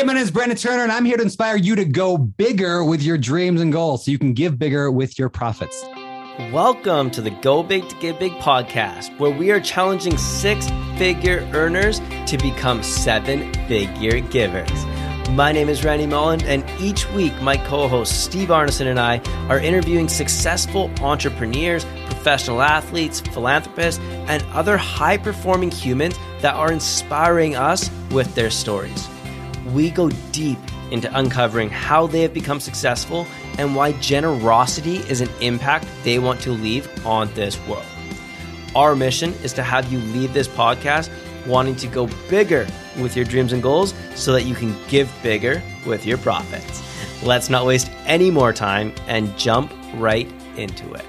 Hey, my name is Brandon Turner, and I'm here to inspire you to go bigger with your dreams and goals so you can give bigger with your profits. Welcome to the Go Big to Give Big podcast, where we are challenging six figure earners to become seven figure givers. My name is Randy Mullen, and each week my co host Steve Arneson and I are interviewing successful entrepreneurs, professional athletes, philanthropists, and other high performing humans that are inspiring us with their stories. We go deep into uncovering how they have become successful and why generosity is an impact they want to leave on this world. Our mission is to have you leave this podcast wanting to go bigger with your dreams and goals so that you can give bigger with your profits. Let's not waste any more time and jump right into it.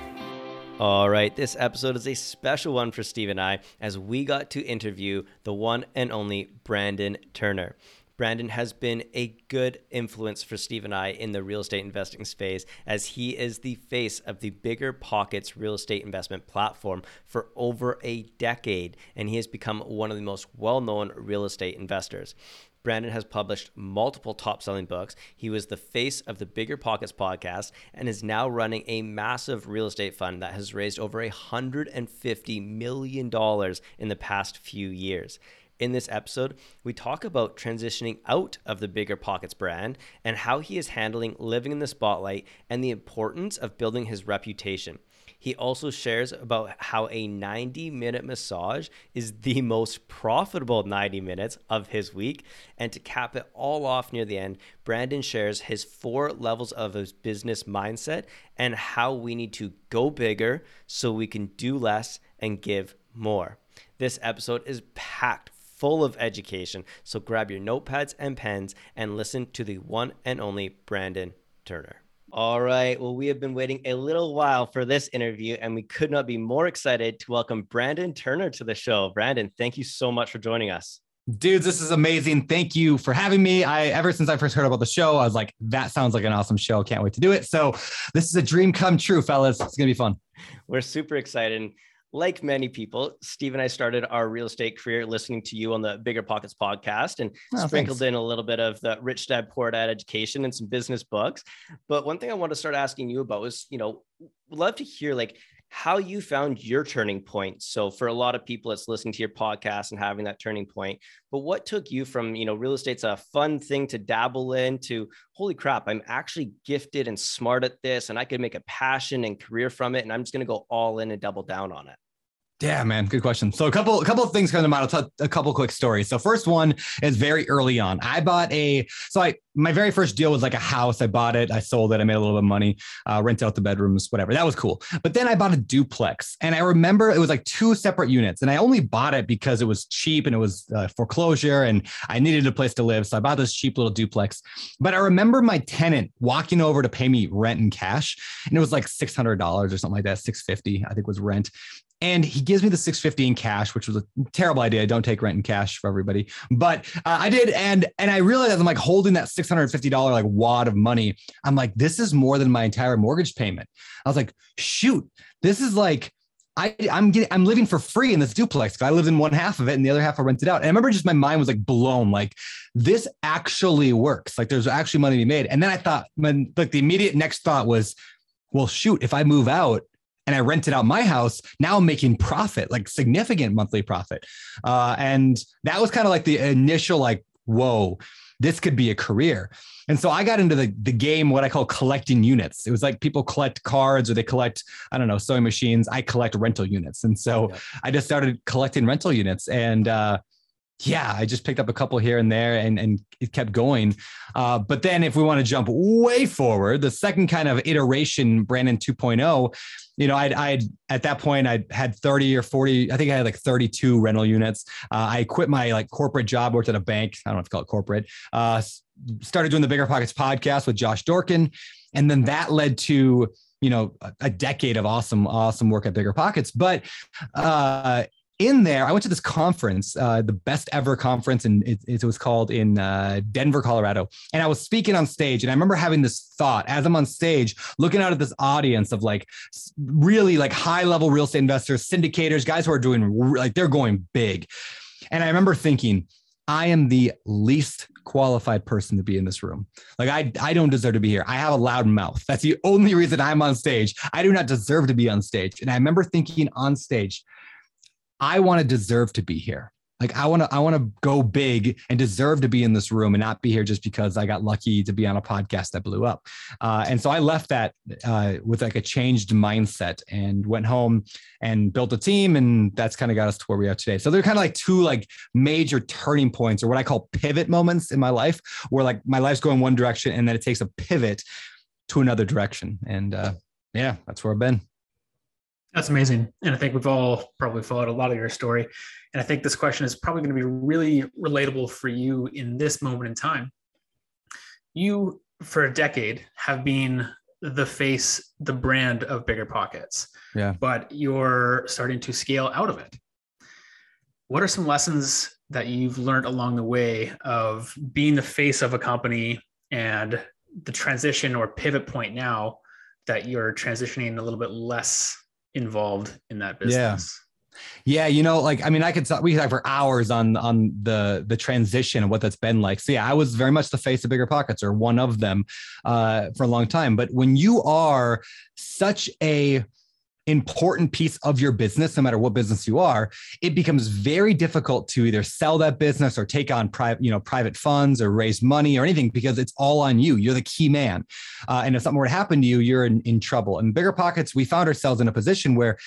All right, this episode is a special one for Steve and I as we got to interview the one and only Brandon Turner. Brandon has been a good influence for Steve and I in the real estate investing space as he is the face of the Bigger Pockets real estate investment platform for over a decade, and he has become one of the most well known real estate investors. Brandon has published multiple top selling books. He was the face of the Bigger Pockets podcast and is now running a massive real estate fund that has raised over $150 million in the past few years. In this episode, we talk about transitioning out of the Bigger Pockets brand and how he is handling living in the spotlight and the importance of building his reputation. He also shares about how a 90 minute massage is the most profitable 90 minutes of his week. And to cap it all off near the end, Brandon shares his four levels of his business mindset and how we need to go bigger so we can do less and give more. This episode is packed full of education. So grab your notepads and pens and listen to the one and only Brandon Turner. All right. Well, we have been waiting a little while for this interview, and we could not be more excited to welcome Brandon Turner to the show. Brandon, thank you so much for joining us. Dudes, this is amazing. Thank you for having me. I ever since I first heard about the show, I was like, that sounds like an awesome show. Can't wait to do it. So this is a dream come true, fellas. It's gonna be fun. We're super excited like many people, Steve and I started our real estate career listening to you on the Bigger Pockets podcast and oh, sprinkled thanks. in a little bit of the rich dad, poor dad education and some business books. But one thing I want to start asking you about is, you know, love to hear like how you found your turning point. So for a lot of people, it's listening to your podcast and having that turning point. But what took you from, you know, real estate's a fun thing to dabble in to holy crap, I'm actually gifted and smart at this and I could make a passion and career from it. And I'm just going to go all in and double down on it. Yeah, man, good question. So a couple, a couple of things come to mind. I'll tell a couple quick stories. So first one is very early on. I bought a, so I my very first deal was like a house. I bought it, I sold it, I made a little bit of money, uh, rent out the bedrooms, whatever. That was cool. But then I bought a duplex, and I remember it was like two separate units, and I only bought it because it was cheap and it was uh, foreclosure, and I needed a place to live. So I bought this cheap little duplex. But I remember my tenant walking over to pay me rent in cash, and it was like six hundred dollars or something like that, six fifty, I think was rent and he gives me the 650 in cash which was a terrible idea I don't take rent in cash for everybody but uh, i did and and i realized i'm like holding that $650 like wad of money i'm like this is more than my entire mortgage payment i was like shoot this is like I, I'm getting, I'm living for free in this duplex. I lived in one half of it and the other half I rented out. And I remember just my mind was like blown, like this actually works. Like there's actually money to be made. And then I thought, when like the immediate next thought was, well, shoot, if I move out, and I rented out my house, now I'm making profit, like significant monthly profit. Uh, and that was kind of like the initial, like, whoa, this could be a career. And so I got into the, the game, what I call collecting units. It was like people collect cards or they collect, I don't know, sewing machines. I collect rental units. And so yeah. I just started collecting rental units. And uh, yeah, I just picked up a couple here and there and, and it kept going. Uh, but then if we want to jump way forward, the second kind of iteration, Brandon 2.0, you know, I'd, I'd at that point I had 30 or 40, I think I had like 32 rental units. Uh, I quit my like corporate job, worked at a bank. I don't know if call it corporate. Uh, started doing the Bigger Pockets podcast with Josh Dorkin, and then that led to you know a decade of awesome awesome work at bigger pockets but uh in there, I went to this conference, uh, the best ever conference, and it, it was called in uh, Denver, Colorado. And I was speaking on stage, and I remember having this thought as I'm on stage, looking out at this audience of like really like high level real estate investors, syndicators, guys who are doing like they're going big. And I remember thinking, I am the least qualified person to be in this room. Like I, I don't deserve to be here. I have a loud mouth. That's the only reason I'm on stage. I do not deserve to be on stage. And I remember thinking on stage, I want to deserve to be here. Like I want to, I want to go big and deserve to be in this room and not be here just because I got lucky to be on a podcast that blew up. Uh, and so I left that uh, with like a changed mindset and went home and built a team, and that's kind of got us to where we are today. So they're kind of like two like major turning points, or what I call pivot moments in my life, where like my life's going one direction and then it takes a pivot to another direction. And uh, yeah, that's where I've been. That's amazing. And I think we've all probably followed a lot of your story. And I think this question is probably going to be really relatable for you in this moment in time. You, for a decade, have been the face, the brand of Bigger Pockets. Yeah. But you're starting to scale out of it. What are some lessons that you've learned along the way of being the face of a company and the transition or pivot point now that you're transitioning a little bit less involved in that business. Yeah. yeah, you know, like I mean, I could talk, we could talk for hours on on the the transition and what that's been like. So yeah, I was very much the face of bigger pockets or one of them uh, for a long time. But when you are such a important piece of your business, no matter what business you are, it becomes very difficult to either sell that business or take on private, you know, private funds or raise money or anything because it's all on you. You're the key man, uh, and if something were to happen to you, you're in, in trouble. And bigger pockets, we found ourselves in a position where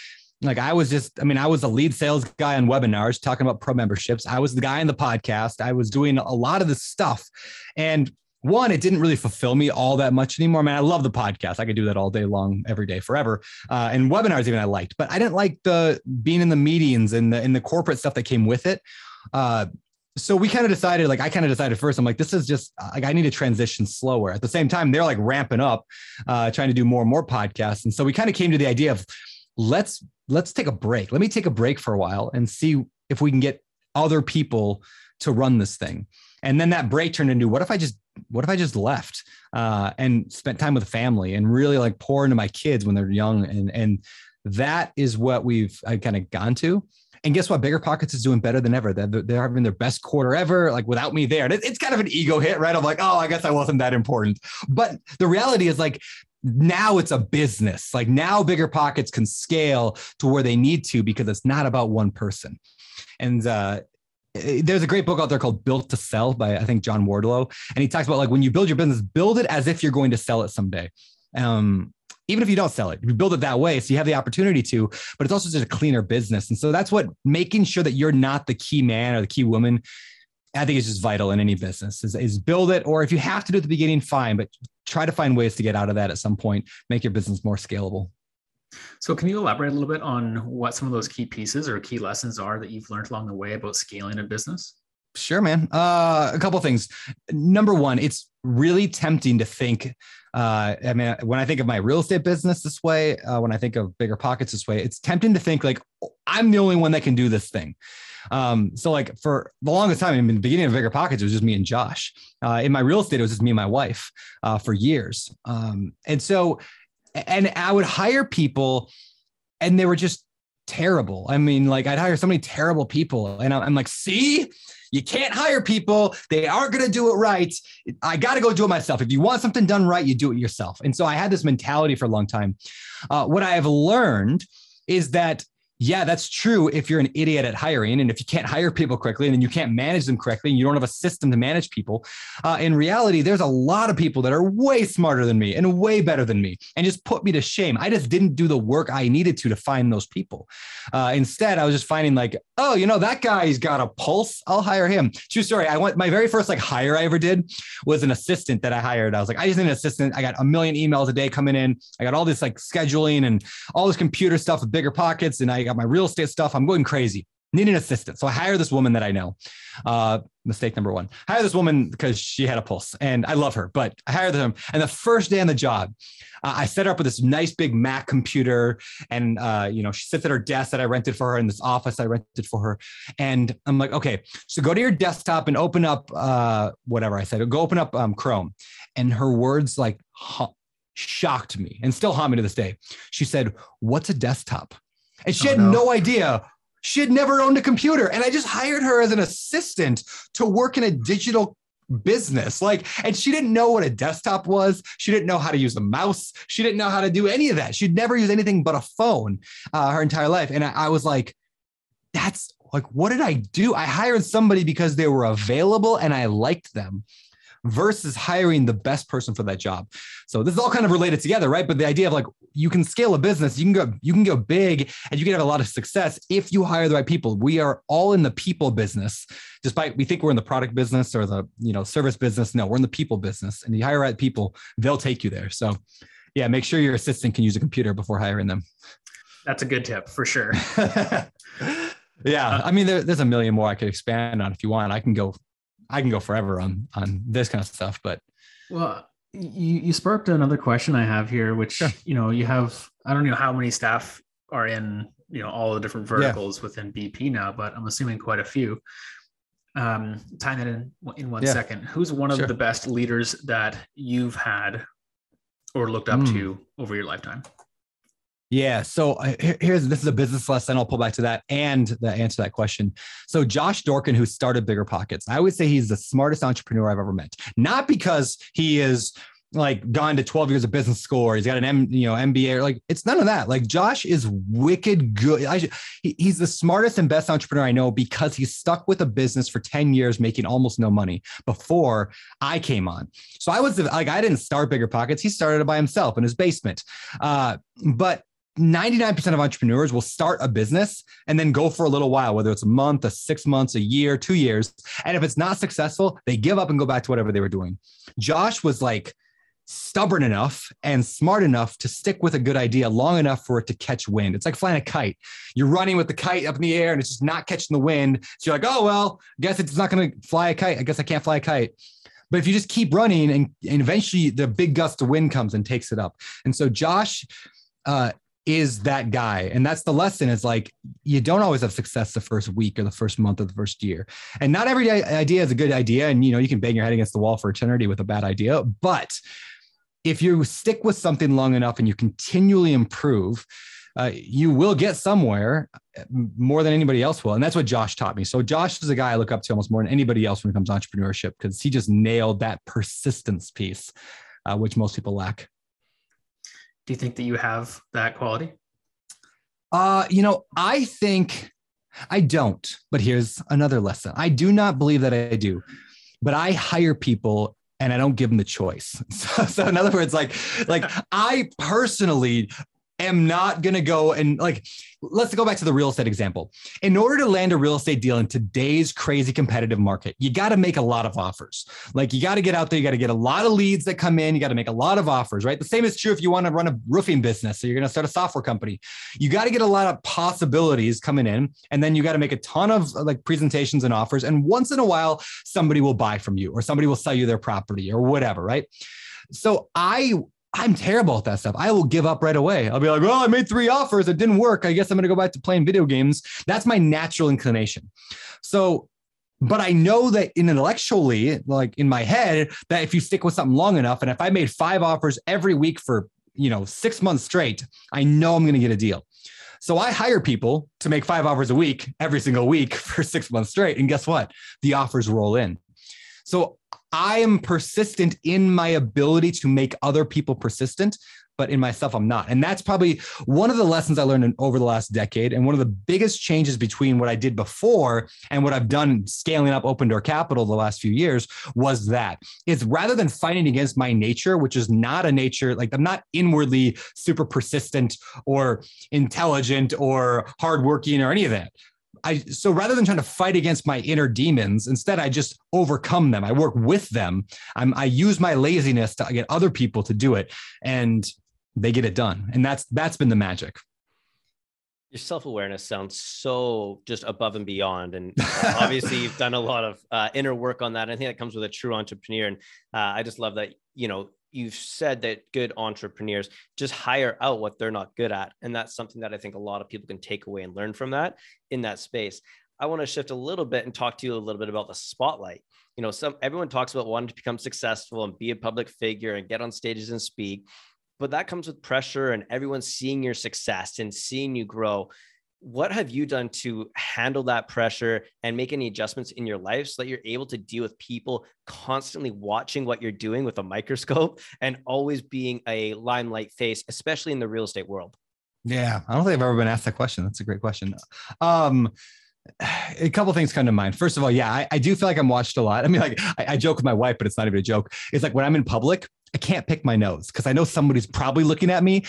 like I was just, I mean, I was a lead sales guy on webinars talking about pro memberships. I was the guy in the podcast. I was doing a lot of this stuff. And one, it didn't really fulfill me all that much anymore. I mean, I love the podcast. I could do that all day long, every day, forever. Uh, and webinars, even I liked, but I didn't like the being in the meetings and the the corporate stuff that came with it. Uh, so we kind of decided, like I kind of decided first, I'm like, this is just like I need to transition slower. At the same time, they're like ramping up, uh, trying to do more and more podcasts. And so we kind of came to the idea of let's let's take a break. Let me take a break for a while and see if we can get other people to run this thing. And then that break turned into what if I just what if I just left uh, and spent time with family and really like pour into my kids when they're young and and that is what we've kind of gone to. And guess what? Bigger Pockets is doing better than ever. They're, they're having their best quarter ever, like without me there. And it's kind of an ego hit, right? I'm like, oh, I guess I wasn't that important. But the reality is like now it's a business. Like now bigger pockets can scale to where they need to because it's not about one person. And uh, there's a great book out there called Built to Sell by I think John Warrillow, and he talks about like when you build your business, build it as if you're going to sell it someday. Um, even if you don't sell it, you build it that way. So you have the opportunity to, but it's also just a cleaner business. And so that's what making sure that you're not the key man or the key woman. I think is just vital in any business is, is build it. Or if you have to do it at the beginning, fine, but try to find ways to get out of that at some point, make your business more scalable. So, can you elaborate a little bit on what some of those key pieces or key lessons are that you've learned along the way about scaling a business? Sure, man. Uh, a couple things. Number one, it's really tempting to think. Uh, I mean, when I think of my real estate business this way, uh, when I think of bigger pockets this way, it's tempting to think like I'm the only one that can do this thing. Um, so like for the longest time, in the beginning of bigger pockets, it was just me and Josh. Uh, in my real estate, it was just me and my wife uh, for years. Um, and so and I would hire people and they were just terrible. I mean, like I'd hire so many terrible people and I'm like, see, you can't hire people. They aren't going to do it right. I got to go do it myself. If you want something done right, you do it yourself. And so I had this mentality for a long time. Uh, what I have learned is that yeah, that's true if you're an idiot at hiring and if you can't hire people quickly and then you can't manage them correctly and you don't have a system to manage people. Uh, in reality, there's a lot of people that are way smarter than me and way better than me and just put me to shame. I just didn't do the work I needed to to find those people. Uh, instead, I was just finding like, oh, you know, that guy's got a pulse. I'll hire him. True story. I went, my very first like hire I ever did was an assistant that I hired. I was like, I just need an assistant. I got a million emails a day coming in. I got all this like scheduling and all this computer stuff with bigger pockets. And I got my real estate stuff. I'm going crazy. Need an assistant. So I hire this woman that I know. Uh, mistake number one. Hire this woman because she had a pulse and I love her, but I hired them. And the first day on the job, uh, I set her up with this nice big Mac computer. And, uh, you know, she sits at her desk that I rented for her in this office I rented for her. And I'm like, okay, so go to your desktop and open up uh, whatever I said. Go open up um, Chrome. And her words like, shocked me and still haunt me to this day. She said, What's a desktop? And she oh, had no. no idea. She had never owned a computer. And I just hired her as an assistant to work in a digital business. Like, and she didn't know what a desktop was. She didn't know how to use a mouse. She didn't know how to do any of that. She'd never used anything but a phone uh, her entire life. And I, I was like, that's like, what did I do? I hired somebody because they were available and I liked them versus hiring the best person for that job. So this is all kind of related together, right? But the idea of like you can scale a business, you can go you can go big and you can have a lot of success if you hire the right people. We are all in the people business. Despite we think we're in the product business or the, you know, service business, no, we're in the people business. And you hire right people, they'll take you there. So yeah, make sure your assistant can use a computer before hiring them. That's a good tip for sure. yeah, I mean, there, there's a million more I could expand on if you want. I can go I can go forever on on this kind of stuff. But well, you you sparked another question I have here, which sure. you know you have I don't know how many staff are in you know all the different verticals yeah. within BP now, but I'm assuming quite a few. Um, tying that in in one yeah. second, who's one of sure. the best leaders that you've had or looked up mm. to over your lifetime? Yeah. So uh, here's this is a business lesson. I'll pull back to that and the answer to that question. So Josh Dorkin, who started Bigger Pockets, I would say he's the smartest entrepreneur I've ever met. Not because he is like gone to 12 years of business school or he's got an M, you know, MBA or like it's none of that. Like Josh is wicked good. I, he, he's the smartest and best entrepreneur I know because he's stuck with a business for 10 years making almost no money before I came on. So I was like, I didn't start Bigger Pockets. He started it by himself in his basement. Uh, but 99% of entrepreneurs will start a business and then go for a little while, whether it's a month, a six months, a year, two years. And if it's not successful, they give up and go back to whatever they were doing. Josh was like stubborn enough and smart enough to stick with a good idea long enough for it to catch wind. It's like flying a kite. You're running with the kite up in the air and it's just not catching the wind. So you're like, oh, well, I guess it's not going to fly a kite. I guess I can't fly a kite. But if you just keep running and, and eventually the big gust of wind comes and takes it up. And so Josh, uh, is that guy. And that's the lesson is like you don't always have success the first week or the first month or the first year. And not every idea is a good idea and you know you can bang your head against the wall for eternity with a bad idea. But if you stick with something long enough and you continually improve uh, you will get somewhere more than anybody else will. And that's what josh taught me. So josh is a guy i look up to almost more than anybody else when it comes to entrepreneurship because he just nailed that persistence piece uh, which most people lack do you think that you have that quality? Uh, you know, I think I don't, but here's another lesson. I do not believe that I do, but I hire people and I don't give them the choice. So, so in other words, like, like I personally am not going to go and like let's go back to the real estate example. In order to land a real estate deal in today's crazy competitive market, you got to make a lot of offers. Like you got to get out there, you got to get a lot of leads that come in, you got to make a lot of offers, right? The same is true if you want to run a roofing business, so you're going to start a software company. You got to get a lot of possibilities coming in and then you got to make a ton of like presentations and offers and once in a while somebody will buy from you or somebody will sell you their property or whatever, right? So I I'm terrible at that stuff. I will give up right away. I'll be like, well, I made three offers. It didn't work. I guess I'm going to go back to playing video games. That's my natural inclination. So, but I know that intellectually, like in my head, that if you stick with something long enough, and if I made five offers every week for, you know, six months straight, I know I'm going to get a deal. So I hire people to make five offers a week every single week for six months straight. And guess what? The offers roll in. So I am persistent in my ability to make other people persistent, but in myself, I'm not. And that's probably one of the lessons I learned in, over the last decade. And one of the biggest changes between what I did before and what I've done scaling up Open Door Capital the last few years was that is rather than fighting against my nature, which is not a nature, like I'm not inwardly super persistent or intelligent or hardworking or any of that. I so rather than trying to fight against my inner demons, instead I just overcome them. I work with them. I'm, I use my laziness to get other people to do it, and they get it done. And that's that's been the magic. Your self awareness sounds so just above and beyond, and uh, obviously you've done a lot of uh, inner work on that. I think that comes with a true entrepreneur, and uh, I just love that you know you've said that good entrepreneurs just hire out what they're not good at. And that's something that I think a lot of people can take away and learn from that in that space. I want to shift a little bit and talk to you a little bit about the spotlight. You know, some everyone talks about wanting to become successful and be a public figure and get on stages and speak, but that comes with pressure and everyone seeing your success and seeing you grow. What have you done to handle that pressure and make any adjustments in your life so that you're able to deal with people constantly watching what you're doing with a microscope and always being a limelight face, especially in the real estate world? Yeah, I don't think I've ever been asked that question. That's a great question. Um, a couple things come to mind. First of all, yeah, I, I, do feel like I'm watched a lot. I mean, like I, I, joke with my wife, but it's not even a joke. It's like when I'm in public, I can't pick my nose because I know somebody's probably looking at me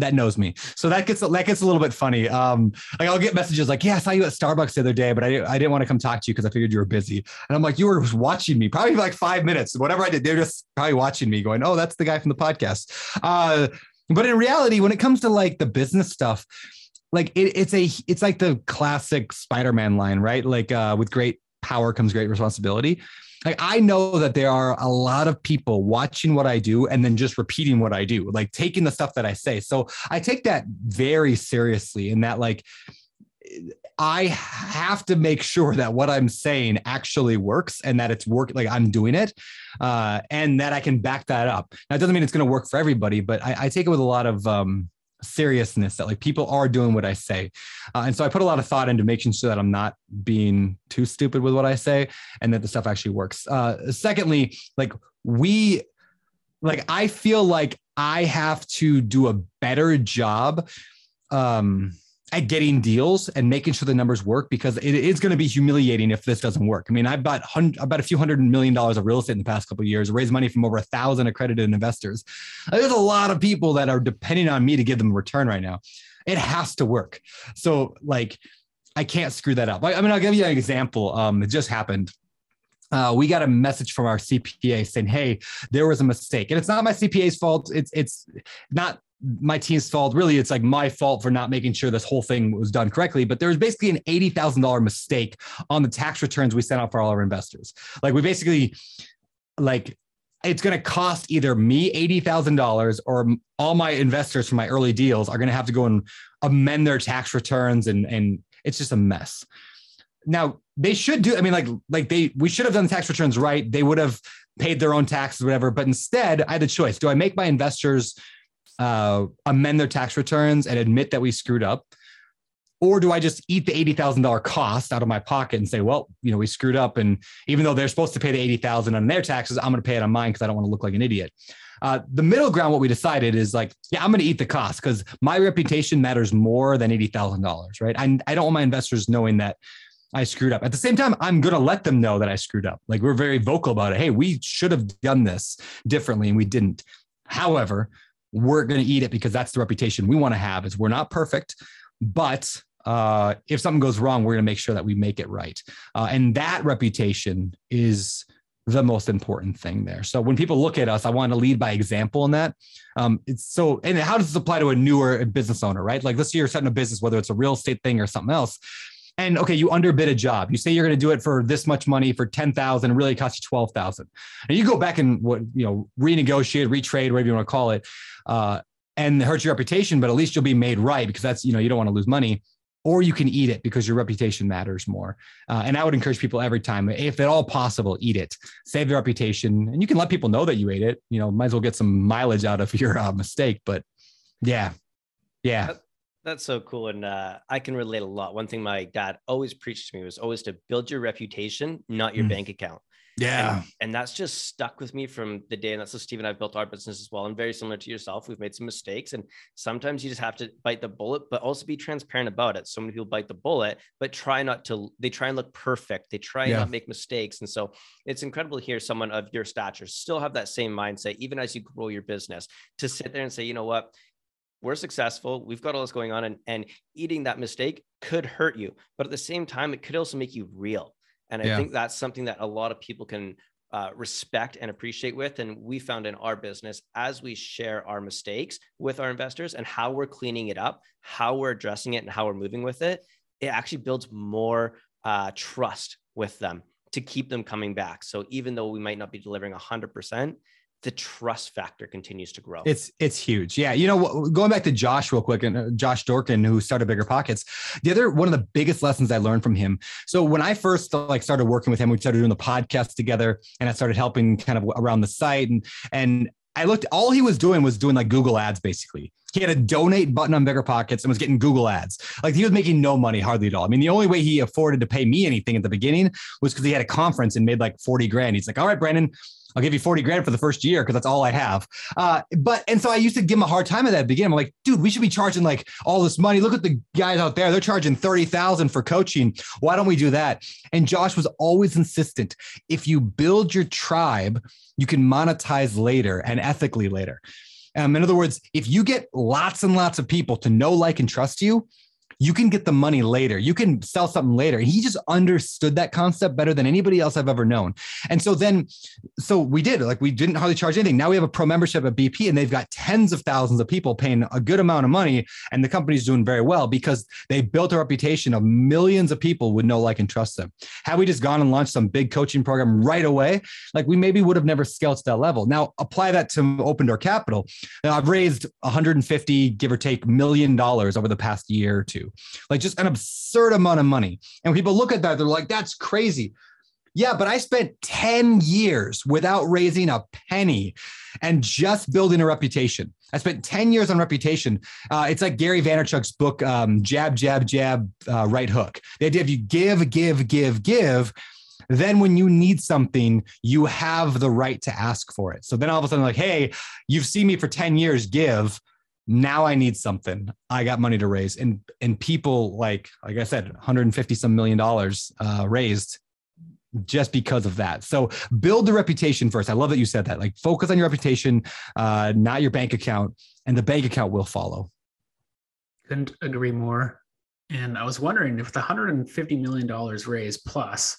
that knows me. So that gets that gets a little bit funny. Um, like I'll get messages like, "Yeah, I saw you at Starbucks the other day, but I, I didn't want to come talk to you because I figured you were busy." And I'm like, "You were watching me, probably like five minutes. Whatever I did, they're just probably watching me, going, "Oh, that's the guy from the podcast." Uh, but in reality, when it comes to like the business stuff, like it, it's a it's like the classic Spider-Man line, right? Like uh, with great power comes great responsibility like I know that there are a lot of people watching what I do and then just repeating what I do, like taking the stuff that I say. So I take that very seriously in that like I have to make sure that what I'm saying actually works and that it's work like I'm doing it uh, and that I can back that up. Now it doesn't mean it's going to work for everybody, but I, I take it with a lot of um, seriousness that like people are doing what I say. Uh, and so I put a lot of thought into making sure that I'm not being too stupid with what I say and that the stuff actually works. Uh, secondly, like we, like I feel like I have to do a better job um, at getting deals and making sure the numbers work because it is going to be humiliating if this doesn't work. I mean, I bought about a few hundred million dollars of real estate in the past couple of years, raised money from over a thousand accredited investors. There's a lot of people that are depending on me to give them a return right now. It has to work. So, like, I can't screw that up. I mean, I'll give you an example. Um, it just happened. Uh, we got a message from our CPA saying, "Hey, there was a mistake," and it's not my CPA's fault. It's it's not my team's fault. Really, it's like my fault for not making sure this whole thing was done correctly. But there was basically an eighty thousand dollar mistake on the tax returns we sent out for all our investors. Like we basically, like it's going to cost either me eighty thousand dollars or all my investors from my early deals are going to have to go and amend their tax returns, and and it's just a mess. Now they should do. I mean, like like they we should have done the tax returns right. They would have paid their own taxes, whatever. But instead, I had a choice: do I make my investors uh, amend their tax returns and admit that we screwed up? Or do I just eat the $80,000 cost out of my pocket and say, well, you know, we screwed up. And even though they're supposed to pay the 80,000 on their taxes, I'm going to pay it on mine because I don't want to look like an idiot. Uh, the middle ground, what we decided is like, yeah, I'm going to eat the cost because my reputation matters more than $80,000, right? I, I don't want my investors knowing that I screwed up. At the same time, I'm going to let them know that I screwed up. Like we're very vocal about it. Hey, we should have done this differently and we didn't. However, we're going to eat it because that's the reputation we want to have is we're not perfect but uh, if something goes wrong we're going to make sure that we make it right. Uh, and that reputation is the most important thing there. So when people look at us i want to lead by example in that. Um, it's so and how does this apply to a newer business owner right? Like let's say you're setting a business whether it's a real estate thing or something else and okay, you underbid a job. You say you're going to do it for this much money for 10,000, really cost you 12,000. And you go back and what, you know, renegotiate, retrade, whatever you want to call it, uh, and hurt your reputation, but at least you'll be made right because that's, you know, you don't want to lose money or you can eat it because your reputation matters more. Uh, and I would encourage people every time, if at all possible, eat it, save the reputation, and you can let people know that you ate it. You know, might as well get some mileage out of your uh, mistake. But yeah, yeah. That's so cool. And uh, I can relate a lot. One thing my dad always preached to me was always to build your reputation, not your mm. bank account. Yeah. And, and, that's just stuck with me from the day. And that's how Steve and I've built our business as well. And very similar to yourself, we've made some mistakes. And sometimes you just have to bite the bullet, but also be transparent about it. So many people bite the bullet, but try not to, they try and look perfect. They try yeah. and not make mistakes. And so it's incredible to hear someone of your stature still have that same mindset, even as you grow your business, to sit there and say, you know what? We're successful we've got all this going on and, and eating that mistake could hurt you but at the same time it could also make you real and i yeah. think that's something that a lot of people can uh, respect and appreciate with and we found in our business as we share our mistakes with our investors and how we're cleaning it up how we're addressing it and how we're moving with it it actually builds more uh, trust with them to keep them coming back so even though we might not be delivering 100% the trust factor continues to grow. It's it's huge. Yeah, you know, going back to Josh real quick and uh, Josh Dorkin who started Bigger Pockets. The other one of the biggest lessons I learned from him. So when I first like started working with him, we started doing the podcast together and I started helping kind of around the site and and I looked, all he was doing was doing like Google ads basically. He had a donate button on Bigger Pockets and was getting Google ads. Like he was making no money hardly at all. I mean, the only way he afforded to pay me anything at the beginning was because he had a conference and made like 40 grand. He's like, all right, Brandon, I'll give you 40 grand for the first year because that's all I have. Uh, but and so I used to give him a hard time at that beginning. I'm like, dude, we should be charging like all this money. Look at the guys out there. They're charging 30,000 for coaching. Why don't we do that? And Josh was always insistent. If you build your tribe, you can monetize later and ethically later. Um, in other words, if you get lots and lots of people to know, like, and trust you, you can get the money later. You can sell something later. He just understood that concept better than anybody else I've ever known. And so then, so we did like we didn't hardly charge anything. Now we have a pro membership at BP and they've got tens of thousands of people paying a good amount of money. And the company's doing very well because they built a reputation of millions of people would know, like, and trust them. Had we just gone and launched some big coaching program right away, like we maybe would have never scaled to that level. Now apply that to open door capital. Now I've raised 150, give or take, million dollars over the past year or two like just an absurd amount of money. And people look at that, they're like, that's crazy. Yeah, but I spent 10 years without raising a penny and just building a reputation. I spent 10 years on reputation. Uh, it's like Gary Vaynerchuk's book, um, Jab, Jab, Jab, uh, Right Hook. The idea of you give, give, give, give. Then when you need something, you have the right to ask for it. So then all of a sudden, like, hey, you've seen me for 10 years give now I need something. I got money to raise, and and people like like I said, 150 some million dollars uh, raised just because of that. So build the reputation first. I love that you said that. Like focus on your reputation, uh, not your bank account, and the bank account will follow. Couldn't agree more. And I was wondering if the 150 million dollars raised plus,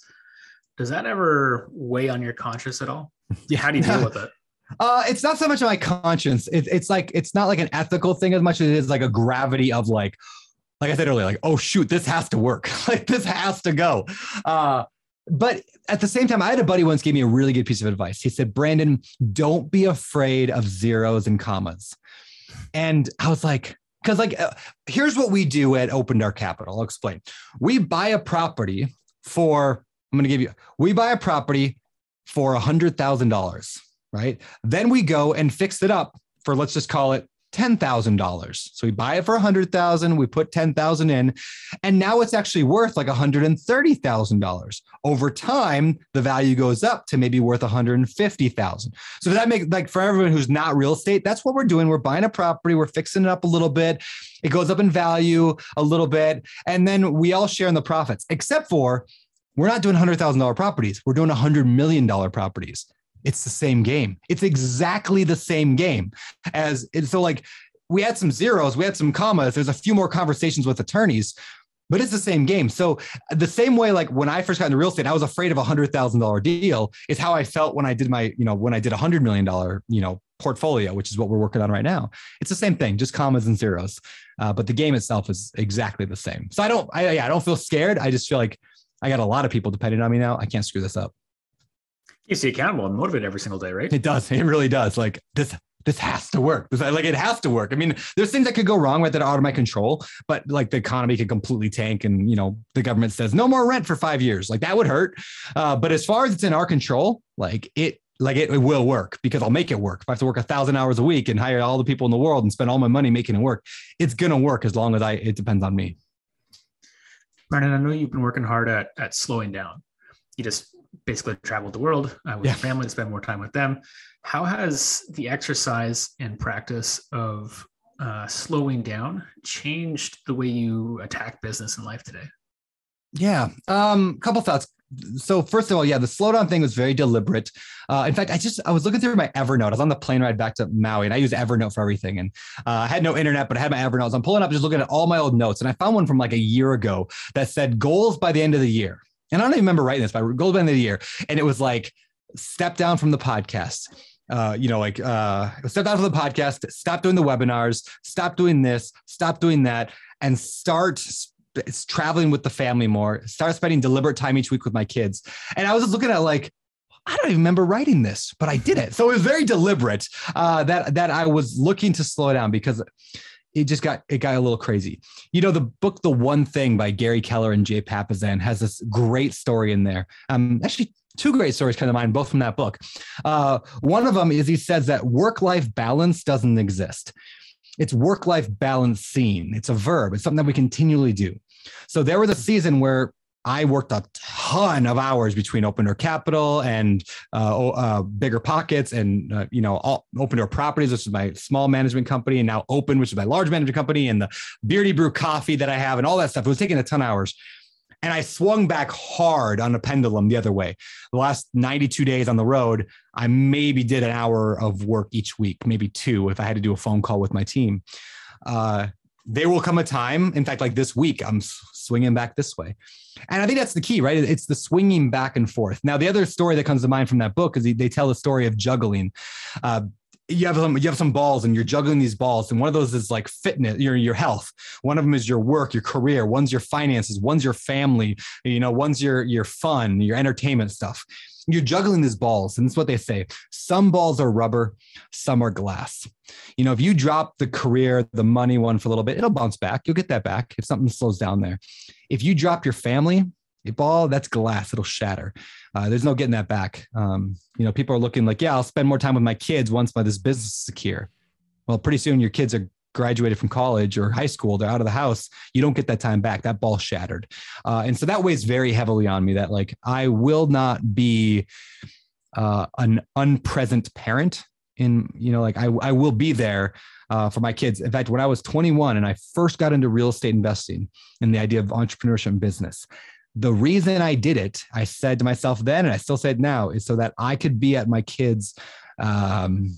does that ever weigh on your conscience at all? Yeah. How do you deal with it? Uh, it's not so much my conscience. It, it's like it's not like an ethical thing as much as it is like a gravity of like, like I said earlier, like oh shoot, this has to work. like this has to go. Uh, but at the same time, I had a buddy once gave me a really good piece of advice. He said, Brandon, don't be afraid of zeros and commas. And I was like, because like uh, here's what we do at Open Door Capital. I'll explain. We buy a property for I'm going to give you. We buy a property for a hundred thousand dollars right? Then we go and fix it up for let's just call it $10,000. So we buy it for 100,000, we put 10,000 in, and now it's actually worth like $130,000. Over time, the value goes up to maybe worth 150,000. So that make like for everyone who's not real estate, that's what we're doing. We're buying a property, we're fixing it up a little bit. It goes up in value a little bit, and then we all share in the profits. Except for we're not doing $100,000 properties. We're doing $100 million properties it's the same game. It's exactly the same game as so like we had some zeros, we had some commas. There's a few more conversations with attorneys, but it's the same game. So the same way, like when I first got into real estate, I was afraid of a hundred thousand dollar deal. Is how I felt when I did my, you know, when I did a hundred million dollar, you know, portfolio, which is what we're working on right now. It's the same thing, just commas and zeros. Uh, but the game itself is exactly the same. So I don't, I, I don't feel scared. I just feel like I got a lot of people depending on me now. I can't screw this up keeps you accountable and motivated every single day, right? It does. It really does. Like this, this has to work. This, like it has to work. I mean, there's things that could go wrong with that are out of my control, but like the economy could completely tank, and you know the government says no more rent for five years. Like that would hurt. Uh, but as far as it's in our control, like it, like it, it will work because I'll make it work. If I have to work a thousand hours a week and hire all the people in the world and spend all my money making it work, it's gonna work as long as I. It depends on me. Brandon, I know you've been working hard at at slowing down. You just basically traveled the world uh, with yeah. family to spend more time with them. How has the exercise and practice of uh, slowing down changed the way you attack business and life today? Yeah, um, couple thoughts. So first of all, yeah, the slowdown thing was very deliberate. Uh, in fact, I just I was looking through my Evernote. I was on the plane ride back to Maui, and I use Evernote for everything. And uh, I had no internet, but I had my Evernote. I'm pulling up, just looking at all my old notes, and I found one from like a year ago that said goals by the end of the year and I don't even remember writing this, but Gold Band of the Year. And it was like, step down from the podcast. Uh, you know, like uh, step down from the podcast, stop doing the webinars, stop doing this, stop doing that, and start traveling with the family more, start spending deliberate time each week with my kids. And I was just looking at like, I don't even remember writing this, but I did it. So it was very deliberate uh, that that I was looking to slow down because it just got it got a little crazy. You know, the book The One Thing by Gary Keller and Jay Papasan has this great story in there. Um, actually two great stories kind of mine, both from that book. Uh, one of them is he says that work life balance doesn't exist. It's work life balancing. It's a verb. It's something that we continually do. So there was a season where I worked a ton of hours between Open Door Capital and uh, uh, Bigger Pockets, and uh, you know, all Open Door Properties, which is my small management company, and now Open, which is my large management company, and the Beardy Brew Coffee that I have, and all that stuff. It was taking a ton of hours, and I swung back hard on a pendulum the other way. The last 92 days on the road, I maybe did an hour of work each week, maybe two, if I had to do a phone call with my team. Uh, there will come a time, in fact, like this week, I'm swinging back this way. And I think that's the key, right? It's the swinging back and forth. Now, the other story that comes to mind from that book is they tell the story of juggling. Uh, you have some you have some balls and you're juggling these balls and one of those is like fitness your your health. One of them is your work your career. One's your finances. One's your family you know one's your your fun your entertainment stuff. You're juggling these balls and it's what they say some balls are rubber some are glass. You know if you drop the career the money one for a little bit it'll bounce back. You'll get that back if something slows down there. If you drop your family a ball that's glass it'll shatter uh, there's no getting that back um, you know people are looking like yeah i'll spend more time with my kids once my this business is secure well pretty soon your kids are graduated from college or high school, they're out of the house, you don't get that time back. That ball shattered. Uh, and so that weighs very heavily on me that like I will not be uh, an unpresent parent in, you know, like I, I will be there uh, for my kids. In fact, when I was 21 and I first got into real estate investing and the idea of entrepreneurship and business, the reason I did it, I said to myself then, and I still say it now, is so that I could be at my kids' um,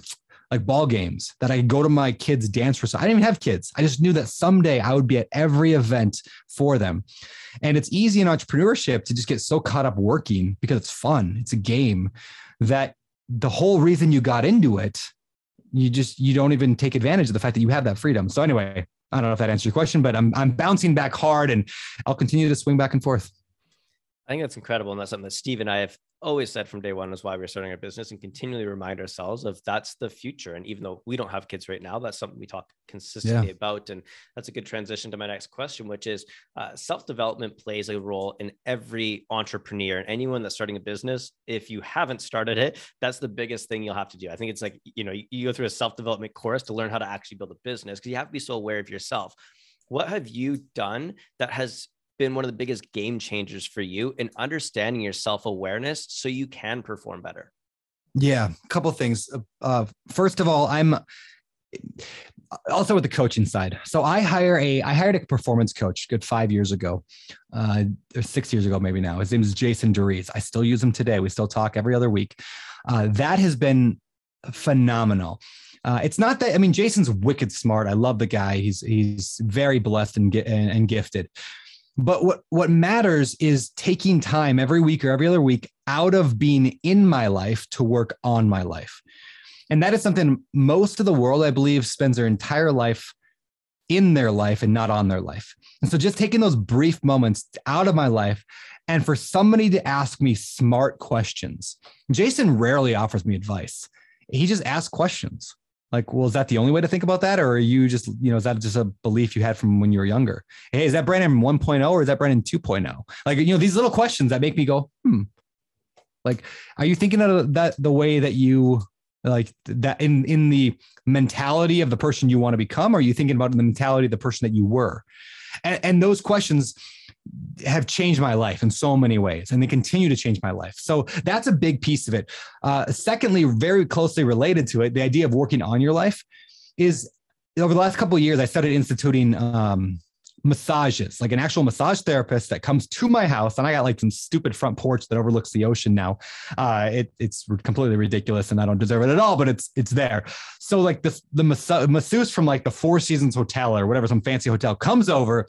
like ball games that I could go to my kids' dance recital. I didn't even have kids. I just knew that someday I would be at every event for them. And it's easy in entrepreneurship to just get so caught up working because it's fun, it's a game that the whole reason you got into it, you just you don't even take advantage of the fact that you have that freedom. So anyway, I don't know if that answers your question, but I'm I'm bouncing back hard and I'll continue to swing back and forth. I think that's incredible. And that's something that Steve and I have always said from day one is why we're starting our business and continually remind ourselves of that's the future. And even though we don't have kids right now, that's something we talk consistently yeah. about. And that's a good transition to my next question, which is uh, self development plays a role in every entrepreneur and anyone that's starting a business. If you haven't started it, that's the biggest thing you'll have to do. I think it's like, you know, you, you go through a self development course to learn how to actually build a business because you have to be so aware of yourself. What have you done that has been one of the biggest game changers for you in understanding your self awareness so you can perform better? Yeah, a couple things. Uh, first of all, I'm also with the coaching side. So I hire a I hired a performance coach good five years ago, uh, or six years ago maybe now. His name is Jason Duriz. I still use him today. We still talk every other week. Uh, that has been phenomenal. Uh, it's not that I mean Jason's wicked smart. I love the guy. He's he's very blessed and and, and gifted. But what what matters is taking time every week or every other week out of being in my life to work on my life. And that is something most of the world, I believe, spends their entire life in their life and not on their life. And so just taking those brief moments out of my life and for somebody to ask me smart questions. Jason rarely offers me advice. He just asks questions like well is that the only way to think about that? Or are you just you know is that just a belief you had from when you were younger? Hey is that brandon 1.0 or is that brandon 2.0 like you know these little questions that make me go hmm. Like are you thinking of that the way that you like that in in the mentality of the person you want to become? Or are you thinking about the mentality of the person that you were? And, and those questions have changed my life in so many ways and they continue to change my life. So that's a big piece of it. Uh, secondly very closely related to it the idea of working on your life is over the last couple of years i started instituting um, massages, like an actual massage therapist that comes to my house. And I got like some stupid front porch that overlooks the ocean now. Uh, it, it's completely ridiculous and I don't deserve it at all, but it's it's there. So like this the masseuse from like the Four Seasons Hotel or whatever, some fancy hotel comes over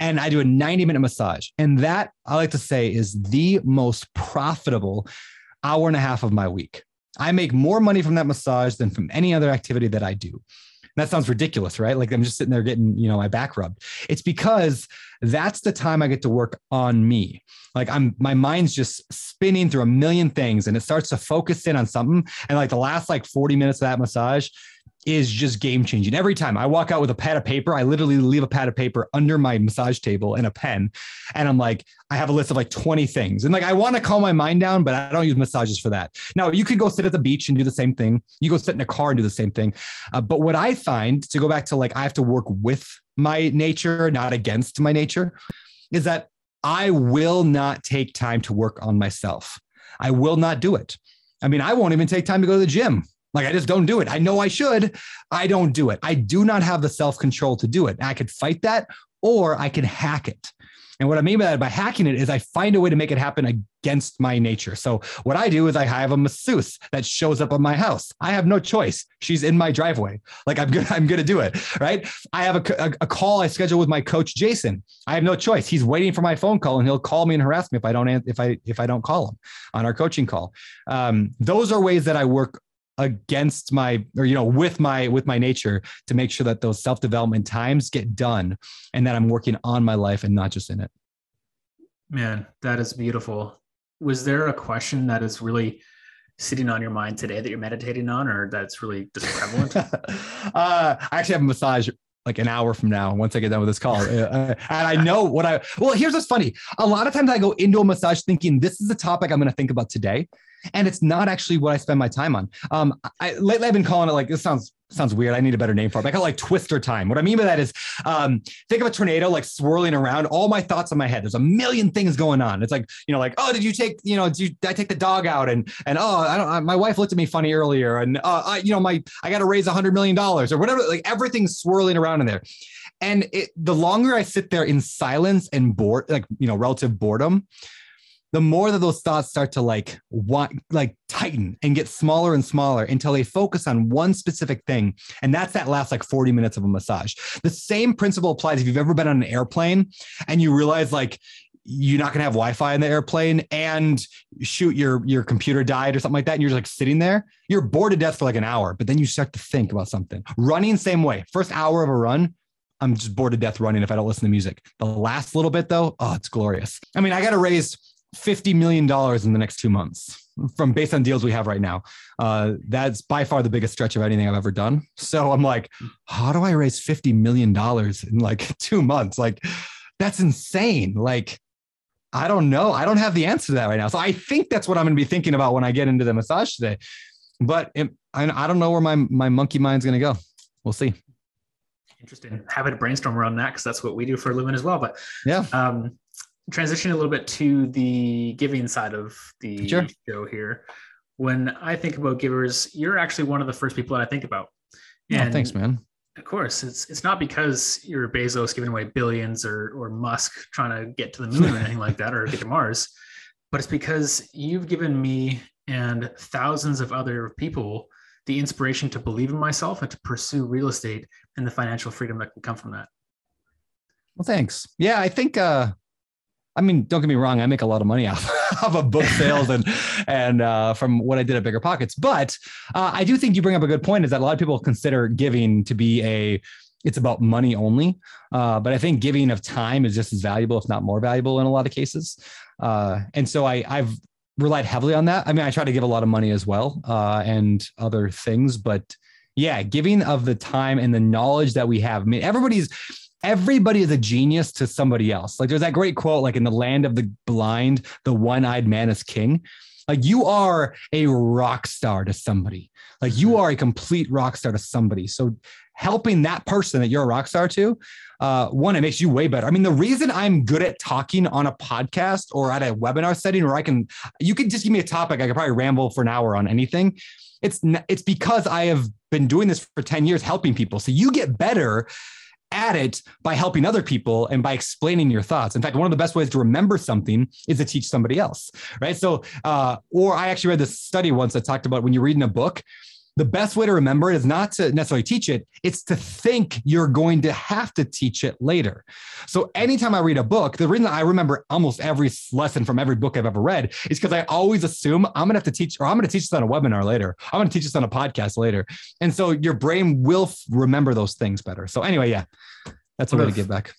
and I do a 90 minute massage. And that I like to say is the most profitable hour and a half of my week. I make more money from that massage than from any other activity that I do that sounds ridiculous, right? Like I'm just sitting there getting, you know, my back rubbed. It's because that's the time I get to work on me. Like I'm my mind's just spinning through a million things and it starts to focus in on something. And like the last like 40 minutes of that massage, is just game changing. Every time I walk out with a pad of paper, I literally leave a pad of paper under my massage table and a pen. And I'm like, I have a list of like 20 things. And like, I want to calm my mind down, but I don't use massages for that. Now, you could go sit at the beach and do the same thing. You go sit in a car and do the same thing. Uh, but what I find to go back to like, I have to work with my nature, not against my nature, is that I will not take time to work on myself. I will not do it. I mean, I won't even take time to go to the gym. Like I just don't do it. I know I should. I don't do it. I do not have the self control to do it. I could fight that or I can hack it. And what I mean by that, by hacking it, is I find a way to make it happen against my nature. So what I do is I have a masseuse that shows up at my house. I have no choice. She's in my driveway. Like I'm gonna, I'm gonna do it, right? I have a, a, a call I schedule with my coach Jason. I have no choice. He's waiting for my phone call, and he'll call me and harass me if I don't if I if I don't call him on our coaching call. Um, those are ways that I work against my or you know with my with my nature to make sure that those self-development times get done and that i'm working on my life and not just in it man that is beautiful was there a question that is really sitting on your mind today that you're meditating on or that's really just prevalent uh, i actually have a massage like an hour from now once I get done with this call. Uh, and I know what I, well, here's what's funny. A lot of times I go into a massage thinking this is the topic I'm going to think about today and it's not actually what I spend my time on. Um, I, lately, I've been calling it like this sounds sounds weird. I need a better name for it. I call it like twister time. What I mean by that is, um, think of a tornado like swirling around. All my thoughts in my head. There's a million things going on. It's like you know, like oh, did you take you know, did, you, did I take the dog out? And and oh, I don't. I, My wife looked at me funny earlier, and uh, I, you know, my I got to raise a hundred million dollars or whatever. Like everything's swirling around in there. And it, the longer I sit there in silence and bored, like you know, relative boredom, the more that those thoughts start to like want like tighten and get smaller and smaller until they focus on one specific thing and that's that last like 40 minutes of a massage the same principle applies if you've ever been on an airplane and you realize like you're not gonna have Wi-Fi in the airplane, and shoot, your your computer died or something like that, and you're just like sitting there. You're bored to death for like an hour, but then you start to think about something. Running, same way. First hour of a run, I'm just bored to death running if I don't listen to music. The last little bit though, oh, it's glorious. I mean, I got to raise $50 million in the next two months from based on deals we have right now. Uh, that's by far the biggest stretch of anything I've ever done. So I'm like, how do I raise $50 million in like two months? Like, that's insane. Like, I don't know. I don't have the answer to that right now. So I think that's what I'm going to be thinking about when I get into the massage today. But it, I, I don't know where my, my monkey mind's going to go. We'll see. Interesting. Have a brainstorm around that because that's what we do for a living as well. But yeah. Um, transition a little bit to the giving side of the sure. show here. When I think about givers, you're actually one of the first people that I think about. And oh, thanks, man. Of course, it's it's not because you're Bezos giving away billions or or Musk trying to get to the moon or anything like that or get to Mars, but it's because you've given me and thousands of other people the inspiration to believe in myself and to pursue real estate and the financial freedom that can come from that. Well, thanks. Yeah, I think uh I mean, don't get me wrong, I make a lot of money off, of book sales and and uh, from what I did at Bigger Pockets. But uh, I do think you bring up a good point is that a lot of people consider giving to be a it's about money only. Uh, but I think giving of time is just as valuable, if not more valuable, in a lot of cases. Uh, and so I I've relied heavily on that. I mean, I try to give a lot of money as well uh, and other things, but yeah, giving of the time and the knowledge that we have. I mean, everybody's everybody is a genius to somebody else. Like there's that great quote, like in the land of the blind, the one-eyed man is king. Like you are a rock star to somebody. Like you are a complete rock star to somebody. So helping that person that you're a rock star to, uh, one, it makes you way better. I mean, the reason I'm good at talking on a podcast or at a webinar setting where I can, you can just give me a topic, I could probably ramble for an hour on anything. It's it's because I have been doing this for 10 years helping people. So you get better at it by helping other people and by explaining your thoughts. In fact, one of the best ways to remember something is to teach somebody else, right? So, uh, or I actually read this study once that talked about when you're reading a book, the best way to remember it is not to necessarily teach it, it's to think you're going to have to teach it later. So anytime I read a book, the reason I remember almost every lesson from every book I've ever read is because I always assume I'm going to have to teach, or I'm going to teach this on a webinar later. I'm going to teach this on a podcast later. And so your brain will remember those things better. So anyway, yeah, that's a way to give back.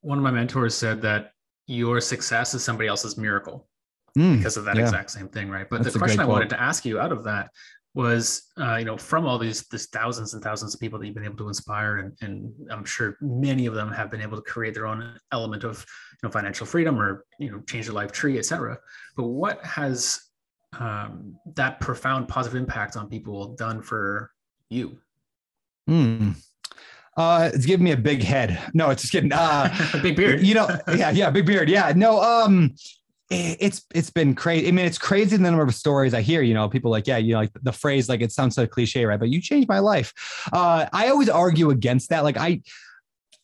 One of my mentors said that your success is somebody else's miracle mm, because of that yeah. exact same thing, right? But That's the question I wanted to ask you out of that was uh, you know from all these these thousands and thousands of people that you've been able to inspire and, and i'm sure many of them have been able to create their own element of you know financial freedom or you know change their life tree etc but what has um, that profound positive impact on people done for you Hmm. Uh, it's giving me a big head. No, it's just kidding. Uh, a big beard. You know, yeah, yeah, big beard. Yeah, no. Um, it's it's been crazy. I mean, it's crazy the number of stories I hear. You know, people like, yeah, you know, like the phrase, like it sounds so cliche, right? But you changed my life. Uh, I always argue against that. Like I,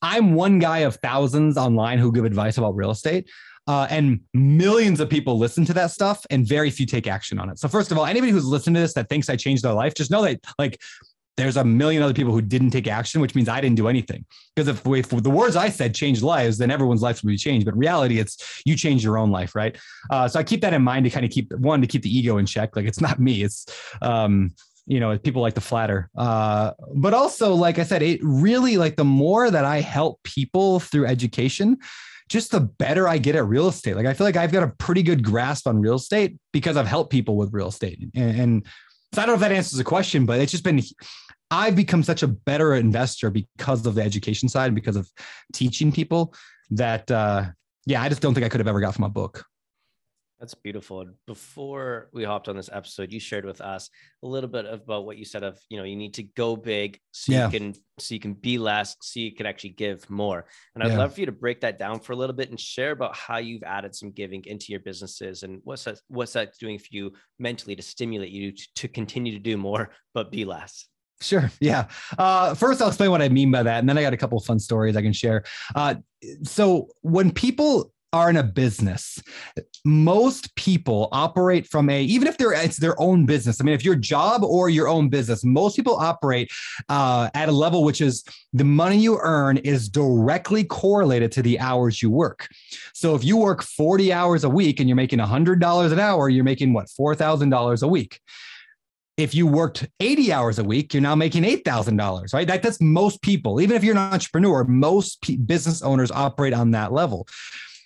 I'm one guy of thousands online who give advice about real estate. Uh, and millions of people listen to that stuff and very few take action on it. So first of all, anybody who's listened to this that thinks I changed their life, just know that like there's a million other people who didn't take action, which means I didn't do anything. Because if, if the words I said changed lives, then everyone's life would be changed. But in reality, it's you change your own life, right? Uh, so I keep that in mind to kind of keep one to keep the ego in check. Like it's not me, it's um, you know people like to flatter. Uh, but also, like I said, it really like the more that I help people through education, just the better I get at real estate. Like I feel like I've got a pretty good grasp on real estate because I've helped people with real estate and, and so I don't know if that answers the question, but it's just been I've become such a better investor because of the education side and because of teaching people that uh, yeah, I just don't think I could have ever got from a book. That's beautiful. Before we hopped on this episode, you shared with us a little bit about what you said of, you know, you need to go big so yeah. you can so you can be less, so you can actually give more. And I'd yeah. love for you to break that down for a little bit and share about how you've added some giving into your businesses and what's that what's that doing for you mentally to stimulate you to, to continue to do more but be less. Sure. Yeah. Uh, first, I'll explain what I mean by that, and then I got a couple of fun stories I can share. Uh, so, when people are in a business, most people operate from a even if they're it's their own business. I mean, if your job or your own business, most people operate uh, at a level which is the money you earn is directly correlated to the hours you work. So, if you work forty hours a week and you're making hundred dollars an hour, you're making what four thousand dollars a week if you worked 80 hours a week, you're now making $8,000, right? That, that's most people. Even if you're an entrepreneur, most p- business owners operate on that level.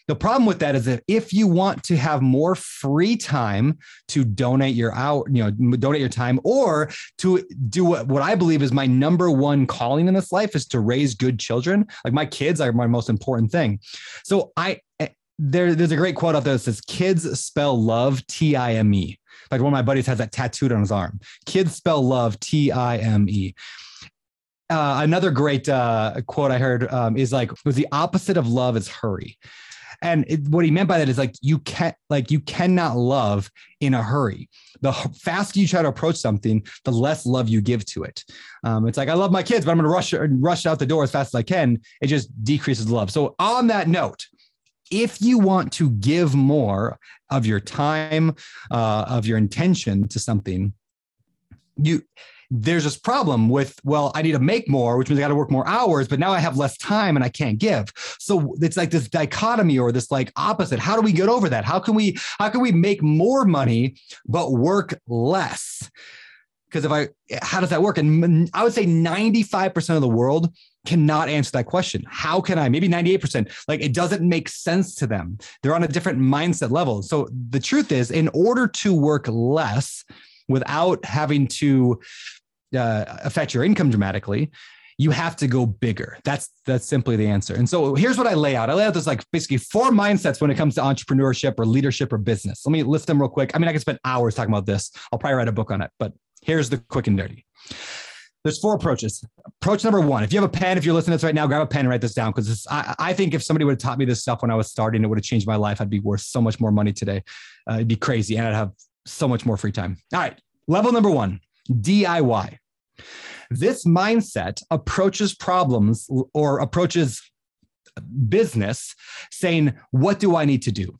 The problem with that is that if you want to have more free time to donate your hour, you know, donate your time or to do what, what I believe is my number one calling in this life is to raise good children. Like my kids are my most important thing. So I, eh, there, there's a great quote out there that says kids spell love T-I-M-E. Like one of my buddies has that tattooed on his arm. Kids spell love T I M E. Uh, another great uh, quote I heard um, is like, "Was the opposite of love is hurry." And it, what he meant by that is like you can't like you cannot love in a hurry. The faster you try to approach something, the less love you give to it. Um, it's like I love my kids, but I'm going to rush rush out the door as fast as I can. It just decreases love. So on that note, if you want to give more of your time, uh, of your intention to something, you there's this problem with well i need to make more which means i got to work more hours but now i have less time and i can't give. So it's like this dichotomy or this like opposite. How do we get over that? How can we how can we make more money but work less? Because if i how does that work? And i would say 95% of the world cannot answer that question. How can I? Maybe 98%. Like it doesn't make sense to them. They're on a different mindset level. So the truth is, in order to work less without having to uh, affect your income dramatically, you have to go bigger. That's that's simply the answer. And so here's what I lay out. I lay out this like basically four mindsets when it comes to entrepreneurship or leadership or business. Let me list them real quick. I mean, I could spend hours talking about this. I'll probably write a book on it, but here's the quick and dirty there's four approaches. Approach number one, if you have a pen, if you're listening to this right now, grab a pen and write this down because I, I, think if somebody would have taught me this stuff when I was starting, it would have changed my life. I'd be worth so much more money today. Uh, it'd be crazy and I'd have so much more free time. All right. Level number one, DIY. This mindset approaches problems or approaches business saying, What do I need to do?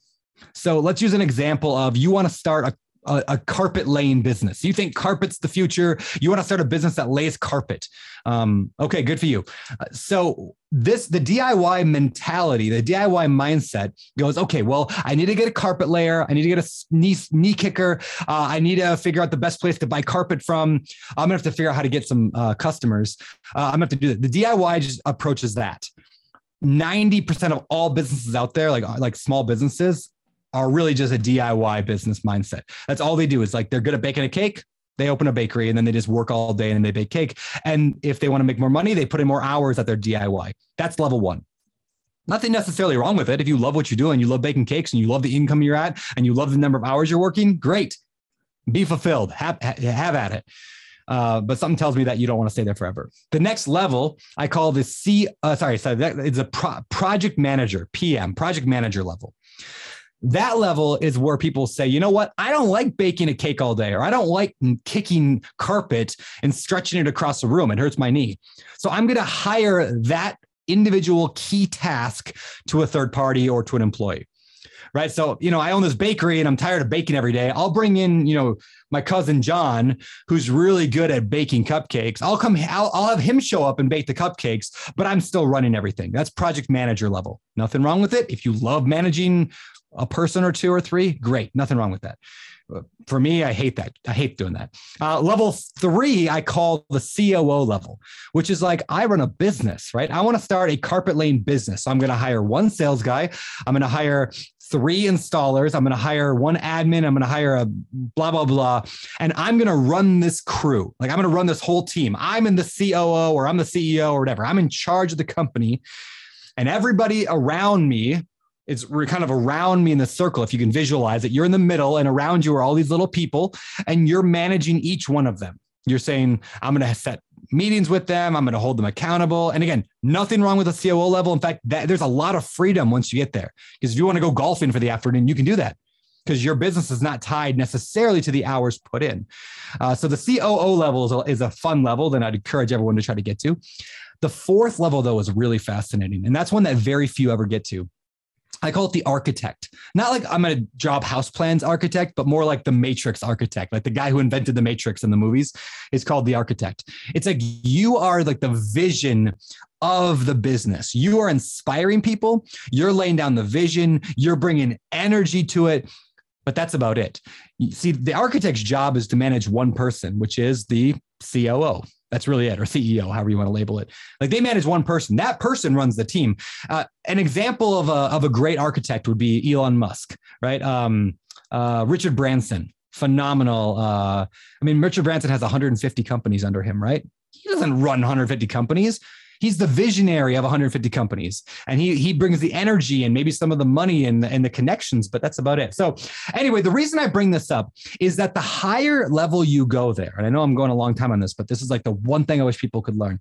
So let's use an example of you want to start a a, a, carpet laying business. You think carpet's the future. You want to start a business that lays carpet. Um, okay, good for you. Uh, so this the DIY mentality, the DIY mindset goes, okay, well, I need to get a carpet layer. I need to get a knee, knee kicker. Uh, I need to figure out the best place to buy carpet from. I'm gonna have to figure out how to get some uh, customers. Uh, I'm gonna have to do that. The DIY just approaches that. 90% of all businesses out there, like like small businesses, are really just a DIY business mindset. That's all they do is like they're good at baking a cake. They open a bakery and then they just work all day and they bake cake. And if they want to make more money, they put in more hours at their DIY. That's level one. Nothing necessarily wrong with it. If you love what you do and you love baking cakes and you love the income you're at and you love the number of hours you're working, great. Be fulfilled. Have, have at it. Uh, but something tells me that you don't want to stay there forever. The next level I call the C. Uh, sorry, sorry, that is a pro- project manager, PM, project manager level. That level is where people say, you know what? I don't like baking a cake all day, or I don't like kicking carpet and stretching it across the room. It hurts my knee. So I'm going to hire that individual key task to a third party or to an employee right? So, you know, I own this bakery and I'm tired of baking every day. I'll bring in, you know, my cousin John, who's really good at baking cupcakes. I'll come, I'll, I'll have him show up and bake the cupcakes, but I'm still running everything. That's project manager level. Nothing wrong with it. If you love managing a person or two or three, great. Nothing wrong with that for me, I hate that. I hate doing that. Uh, level three, I call the COO level, which is like I run a business, right? I want to start a carpet lane business. So I'm going to hire one sales guy. I'm going to hire three installers. I'm going to hire one admin. I'm going to hire a blah, blah, blah. And I'm going to run this crew. Like I'm going to run this whole team. I'm in the COO or I'm the CEO or whatever. I'm in charge of the company. And everybody around me it's kind of around me in the circle. If you can visualize it, you're in the middle, and around you are all these little people, and you're managing each one of them. You're saying, I'm going to set meetings with them. I'm going to hold them accountable. And again, nothing wrong with a COO level. In fact, that, there's a lot of freedom once you get there. Because if you want to go golfing for the afternoon, you can do that because your business is not tied necessarily to the hours put in. Uh, so the COO level is a, is a fun level that I'd encourage everyone to try to get to. The fourth level, though, is really fascinating. And that's one that very few ever get to. I call it the architect. Not like I'm a job house plans architect, but more like the matrix architect. Like the guy who invented the matrix in the movies is called the architect. It's like you are like the vision of the business. You are inspiring people, you're laying down the vision, you're bringing energy to it, but that's about it. You see, the architect's job is to manage one person, which is the COO. That's really it, or CEO, however you want to label it. Like they manage one person. That person runs the team. Uh, an example of a of a great architect would be Elon Musk, right? Um, uh, Richard Branson, phenomenal. Uh, I mean, Richard Branson has 150 companies under him, right? He doesn't run 150 companies he's the visionary of 150 companies and he he brings the energy and maybe some of the money and, and the connections but that's about it. So anyway the reason i bring this up is that the higher level you go there and i know i'm going a long time on this but this is like the one thing i wish people could learn.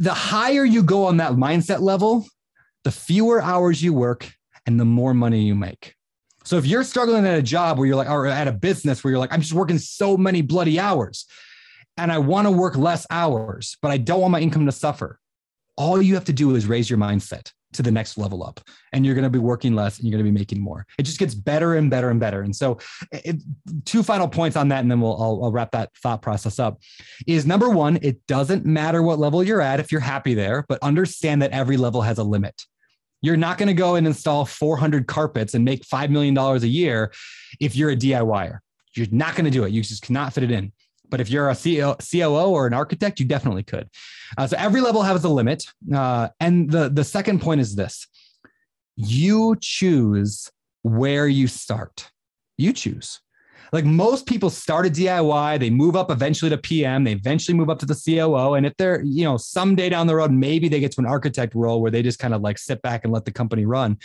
The higher you go on that mindset level the fewer hours you work and the more money you make. So if you're struggling at a job where you're like, or at a business where you're like, I'm just working so many bloody hours, and I want to work less hours, but I don't want my income to suffer. All you have to do is raise your mindset to the next level up and you're going to be working less and you're going to be making more. It just gets better and better and better. And so it, two final points on that and then we'll I'll, I'll wrap that thought process up is number one it doesn't matter what level you're at if you're happy there but understand that every level has a limit. You're not going to go and install 400 carpets and make $5 million a year if you're a diyer you're not going to do it. You just cannot fit it in but if you're a COO or an architect, you definitely could. Uh, so every level has a limit. Uh, and the, the second point is this you choose where you start. You choose. Like most people start a DIY, they move up eventually to PM, they eventually move up to the COO. And if they're, you know, someday down the road, maybe they get to an architect role where they just kind of like sit back and let the company run.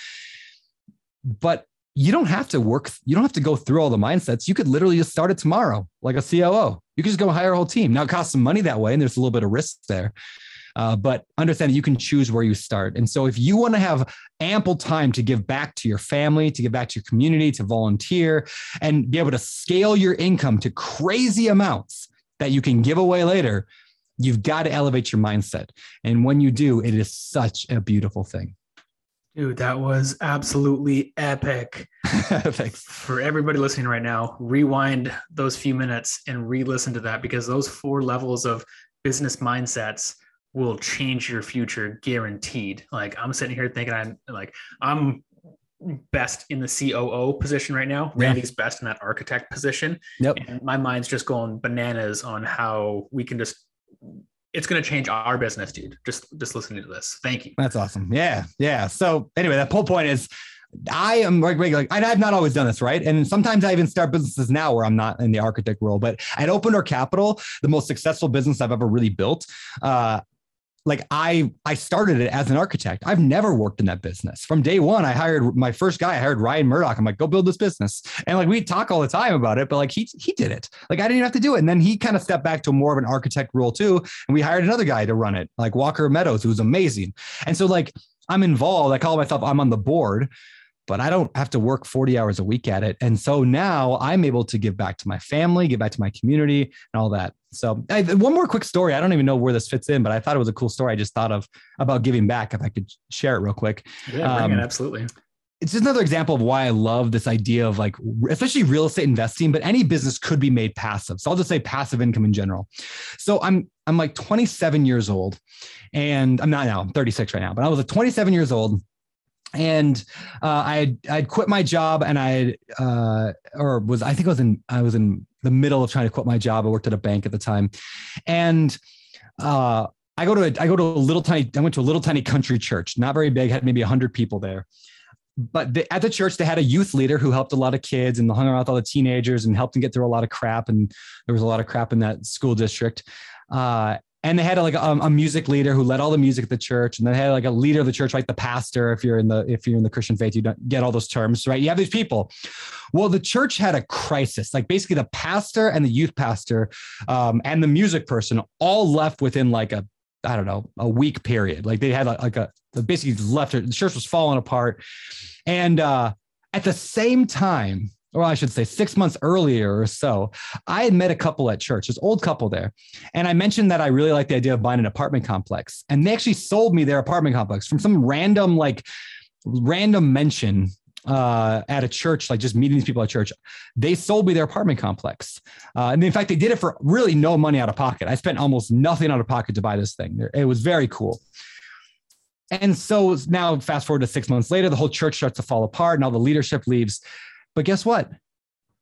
But you don't have to work, you don't have to go through all the mindsets. You could literally just start it tomorrow, like a COO. You could just go hire a whole team. Now it costs some money that way, and there's a little bit of risk there. Uh, but understand that you can choose where you start. And so if you want to have ample time to give back to your family, to give back to your community, to volunteer, and be able to scale your income to crazy amounts that you can give away later, you've got to elevate your mindset. And when you do, it is such a beautiful thing. Dude, that was absolutely epic. Thanks. For everybody listening right now, rewind those few minutes and re listen to that because those four levels of business mindsets will change your future guaranteed. Like I'm sitting here thinking I'm like, I'm best in the COO position right now. Yeah. Randy's best in that architect position. Yep. And my mind's just going bananas on how we can just it's going to change our business, dude. Just just listening to this. Thank you. That's awesome. Yeah, yeah. So anyway, that whole point is I am like, like I've not always done this, right? And sometimes I even start businesses now where I'm not in the architect role. But at Open Door Capital, the most successful business I've ever really built, uh, like I I started it as an architect. I've never worked in that business. From day one, I hired my first guy, I hired Ryan Murdock. I'm like, go build this business. And like we talk all the time about it, but like he he did it. Like I didn't even have to do it. And then he kind of stepped back to more of an architect role too. And we hired another guy to run it, like Walker Meadows, who was amazing. And so like I'm involved. I call myself I'm on the board but I don't have to work 40 hours a week at it. And so now I'm able to give back to my family, give back to my community, and all that. So, I, one more quick story. I don't even know where this fits in, but I thought it was a cool story. I just thought of about giving back. If I could share it real quick. Yeah, um, it, absolutely. It's just another example of why I love this idea of like, especially real estate investing, but any business could be made passive. So I'll just say passive income in general. So I'm I'm like 27 years old, and I'm not now. I'm 36 right now, but I was like 27 years old and uh, I had I'd quit my job and I uh, or was I think I was in I was in the middle of trying to quit my job. I worked at a bank at the time, and uh, I go to a, I go to a little tiny I went to a little tiny country church, not very big, had maybe hundred people there. But the, at the church, they had a youth leader who helped a lot of kids and hung around with all the teenagers and helped them get through a lot of crap. And there was a lot of crap in that school district. Uh, and they had like a, a, music leader who led all the music at the church and they had like a leader of the church like the pastor if you're in the if you're in the christian faith you don't get all those terms right? You have these people. Well the church had a crisis. Like basically the pastor and the youth pastor um, and the music person all left within like a i don't know a week period. Like they had like, like a basically left the church was falling apart. And uh at the same time or I should say six months earlier or so, I had met a couple at church, this old couple there. And I mentioned that I really like the idea of buying an apartment complex. And they actually sold me their apartment complex from some random, like, random mention uh, at a church, like just meeting these people at church. They sold me their apartment complex. Uh, and in fact, they did it for really no money out of pocket. I spent almost nothing out of pocket to buy this thing. It was very cool. And so now, fast forward to six months later, the whole church starts to fall apart and all the leadership leaves. But guess what?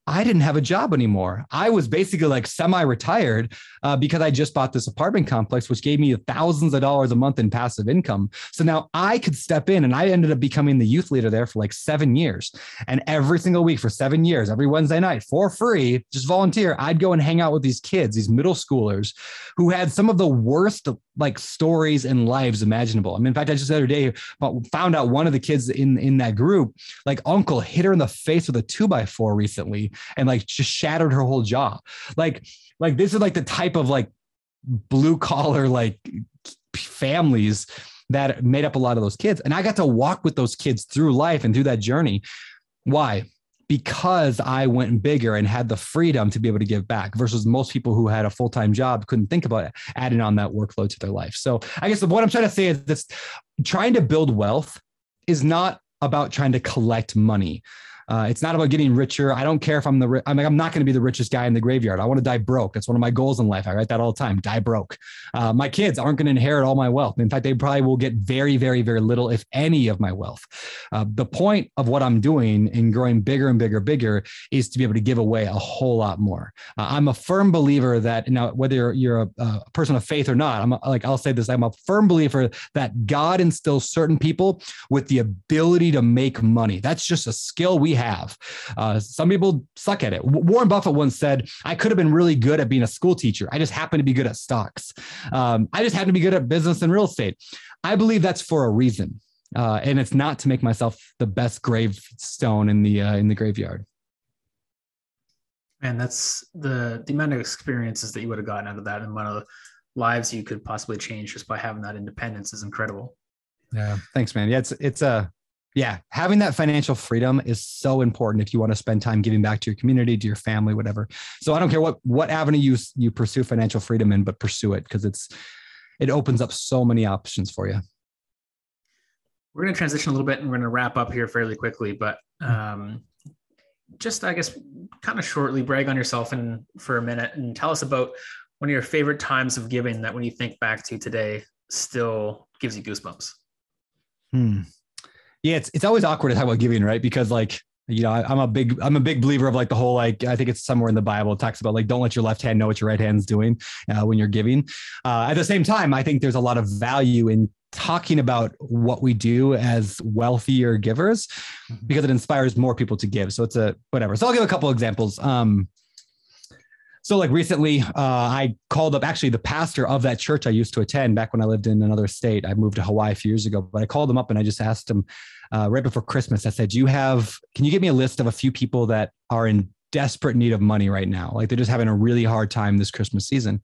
I didn't have a job anymore. I was basically like semi retired uh, because I just bought this apartment complex, which gave me thousands of dollars a month in passive income. So now I could step in and I ended up becoming the youth leader there for like seven years. And every single week for seven years, every Wednesday night for free, just volunteer, I'd go and hang out with these kids, these middle schoolers who had some of the worst like stories and lives imaginable. I mean, in fact, I just the other day found out one of the kids in in that group, like uncle hit her in the face with a two by four recently, and like just shattered her whole jaw. Like, like this is like the type of like blue collar like families that made up a lot of those kids, and I got to walk with those kids through life and through that journey. Why? Because I went bigger and had the freedom to be able to give back versus most people who had a full time job couldn't think about adding on that workload to their life. So I guess what I'm trying to say is this trying to build wealth is not about trying to collect money. Uh, it's not about getting richer. I don't care if I'm the, I'm, like, I'm not going to be the richest guy in the graveyard. I want to die broke. That's one of my goals in life. I write that all the time, die broke. Uh, my kids aren't going to inherit all my wealth. In fact, they probably will get very, very, very little, if any of my wealth. Uh, the point of what I'm doing in growing bigger and bigger, bigger is to be able to give away a whole lot more. Uh, I'm a firm believer that now, whether you're a, a person of faith or not, I'm a, like, I'll say this, I'm a firm believer that God instills certain people with the ability to make money. That's just a skill we have. Uh, some people suck at it. Warren Buffett once said, I could have been really good at being a school teacher. I just happened to be good at stocks. Um, I just happen to be good at business and real estate. I believe that's for a reason. Uh, and it's not to make myself the best gravestone in the uh, in the graveyard. And that's the the amount of experiences that you would have gotten out of that, and amount of lives you could possibly change just by having that independence is incredible. Yeah, thanks, man. Yeah, it's it's a yeah, having that financial freedom is so important if you want to spend time giving back to your community, to your family, whatever. So I don't care what what avenue you you pursue financial freedom in, but pursue it because it's it opens up so many options for you. We're going to transition a little bit and we're going to wrap up here fairly quickly, but um, just I guess kind of shortly brag on yourself and for a minute and tell us about one of your favorite times of giving that when you think back to today still gives you goosebumps. Hmm yeah, it's it's always awkward to talk about giving, right? Because like you know, I, am a big I'm a big believer of like the whole like I think it's somewhere in the Bible it talks about like don't let your left hand know what your right hand's doing uh, when you're giving. Uh, at the same time, I think there's a lot of value in talking about what we do as wealthier givers Mhm. because it inspires more people to give. So it's a whatever. So I'll give a couple examples. Um, so like recently, uh, I called up actually the pastor of that church I used to attend back when I lived in another state. I moved to Hawaii a few years ago, but I called him up and I just asked him uh, right before Christmas. I said, "Do you have? Can you give me a list of a few people that are in desperate need of money right now? Like they're just having a really hard time this Christmas season."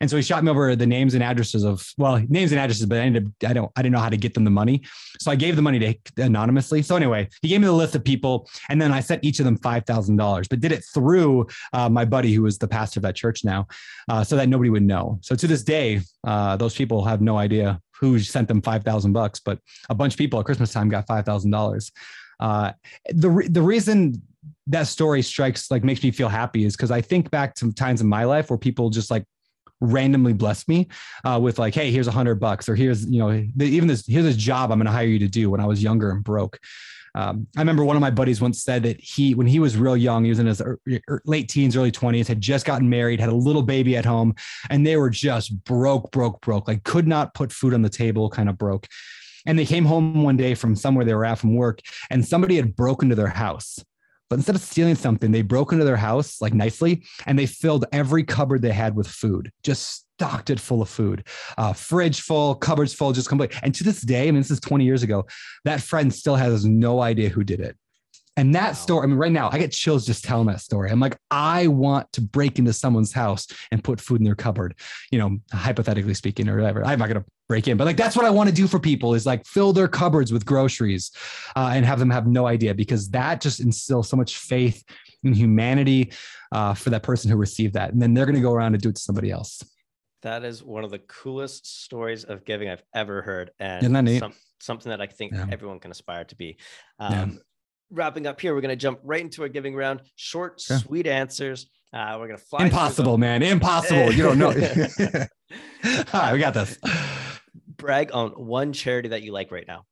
And so he shot me over the names and addresses of well, names and addresses, but I ended up, I don't I didn't know how to get them the money. So I gave the money to anonymously. So anyway, he gave me the list of people, and then I sent each of them five thousand dollars, but did it through uh, my buddy who was the pastor of that church now, uh, so that nobody would know. So to this day, uh, those people have no idea who sent them five thousand bucks, but a bunch of people at Christmas time got five thousand dollars. Uh, the re- the reason that story strikes like makes me feel happy is because I think back to times in my life where people just like randomly blessed me uh, with like, hey, here's a hundred bucks, or here's you know even this here's this job I'm going to hire you to do when I was younger and broke. Um, I remember one of my buddies once said that he, when he was real young, he was in his late teens, early 20s, had just gotten married, had a little baby at home, and they were just broke, broke, broke, like could not put food on the table, kind of broke. And they came home one day from somewhere they were at from work, and somebody had broken into their house. But instead of stealing something, they broke into their house like nicely and they filled every cupboard they had with food, just stocked it full of food, uh, fridge full, cupboards full, just complete. And to this day, I mean, this is 20 years ago, that friend still has no idea who did it. And that Wow. story, I mean, right now, I get chills just telling that story. I'm like, I want to break into someone's house and put food in their cupboard, you know, hypothetically speaking, or whatever. I'm not going to break in, but like, that's what I want to do for people is like fill their cupboards with groceries uh, and have them have no idea because that just instills so much faith in humanity uh, for that person who received that. And then they're going to go around and do it to somebody else. That is one of the coolest stories of giving I've ever heard, and Isn't that neat? some- something that I think Yeah. everyone can aspire to be. Yeah. Wrapping up here, we're going to jump right into our giving round. Short, sweet answers. Uh, we're going to fly. Impossible, man. Impossible. You don't know. All right, we got this. Brag on one charity that you like right now.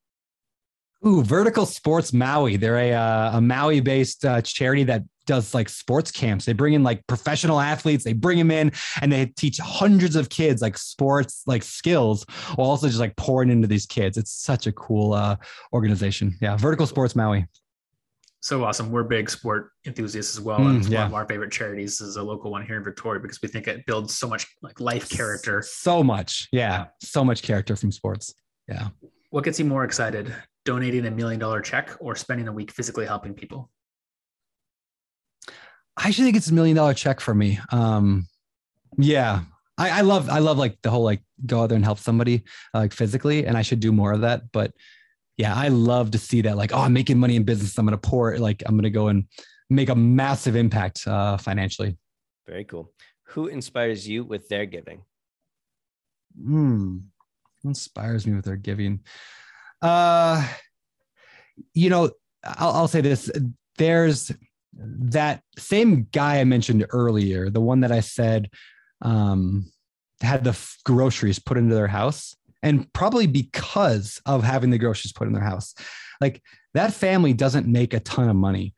Ooh, Vertical Sports Maui. They're a, uh, a Maui based uh, charity that does like sports camps. They bring in like professional athletes, they bring them in and they teach hundreds of kids like sports, like skills, while also just like pouring into these kids. It's such a cool uh, organization. Yeah. Vertical Sports Maui. So awesome. We're big sport enthusiasts as well. Mm, and it's yeah. one of our favorite charities is a local one here in Victoria because we think it builds so much like life character. So much. Yeah. So much character from sports. Yeah. What gets you more excited? Donating a million dollar check or spending a week physically helping people? I actually think it's a million dollar check for me. Um, yeah, I, I love, I love like the whole like go out there and help somebody uh, like physically, and I should do more of that. But yeah, I love to see that like, oh, I'm making money in business. I'm gonna pour it. like I'm gonna go and make a massive impact uh, financially. Very cool. Who inspires you with their giving? Hmm. Who inspires me with their giving? Uh, you know, I'll, I'll say this. There's that same guy I mentioned earlier, the one that I said um, had the groceries put into their house, and probably because of having the groceries put in their house. Like that family doesn't make a ton of money,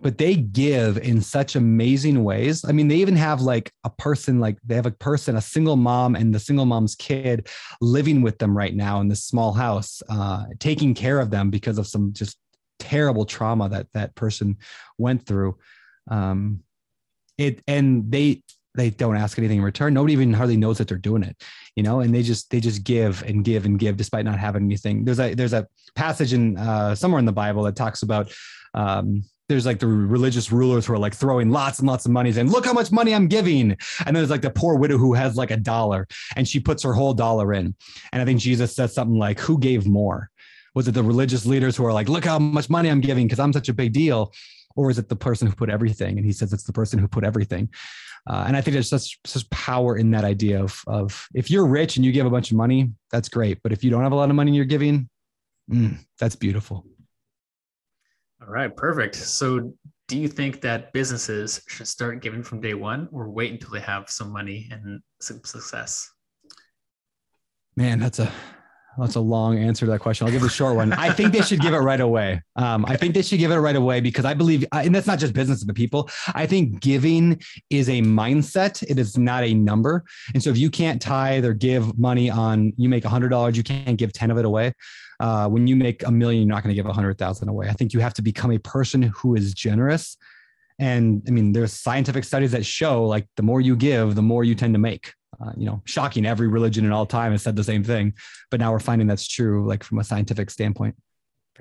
but they give in such amazing ways. I mean, they even have like a person, like they have a person, a single mom and the single mom's kid living with them right now in this small house, uh, taking care of them because of some just terrible trauma that that person went through. Um, it and they they don't ask anything in return. Nobody even hardly knows that they're doing it, you know, and they just they just give and give and give despite not having anything. There's a there's a passage in uh, somewhere in the Bible that talks about um, there's like the religious rulers who are like throwing lots and lots of money saying, look how much money I'm giving. And then there's like the poor widow who has like a dollar and she puts her whole dollar in. And I think Jesus says something like, who gave more? Was it the religious leaders who are like, look how much money I'm giving because I'm such a big deal? Or is it the person who put everything? And he says it's the person who put everything. Uh, and I think there's such such power in that idea of of if you're rich and you give a bunch of money, that's great. But if you don't have a lot of money and you're giving, mm, that's beautiful. All right, perfect. So, do you think that businesses should start giving from day one or wait until they have some money and some success? Man, that's a That's a long answer to that question. I'll give a short one. I think they should give it right away. Um, I think they should give it right away because I believe, and that's not just business, but people. I think giving is a mindset. It is not a number. And so if you can't tithe or give money on, you make a hundred dollars, you can't give 10 of it away. Uh, when you make a million, you're not going to give a hundred thousand away. I think you have to become a person who is generous. And I mean, there's scientific studies that show like the more you give, the more you tend to make uh, you know, shocking. Every religion in all time has said the same thing, but now we're finding that's true, like from a scientific standpoint.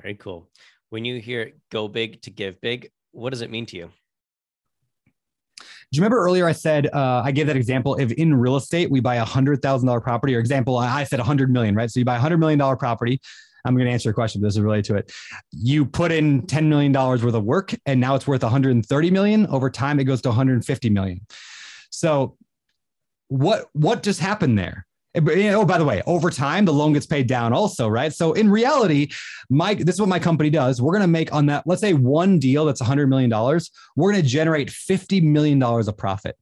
Very cool. When you hear "go big to give big," what does it mean to you? Do you remember earlier I said uh, I gave that example? If in real estate we buy a hundred thousand dollar property, or example, I said a hundred million, right? So you buy a hundred million dollar property. I'm going to answer your question. This is related to it. You put in $10 million worth of work and now it's worth 130 million. Over time, it goes to 150 million. So what what just happened there? Eh, eh, oh, by the way, over time the loan gets paid down also, right? So in reality, my this is what my company does. We're gonna make on that, let's say one deal that's $100 million, we're gonna generate $50 million of profit.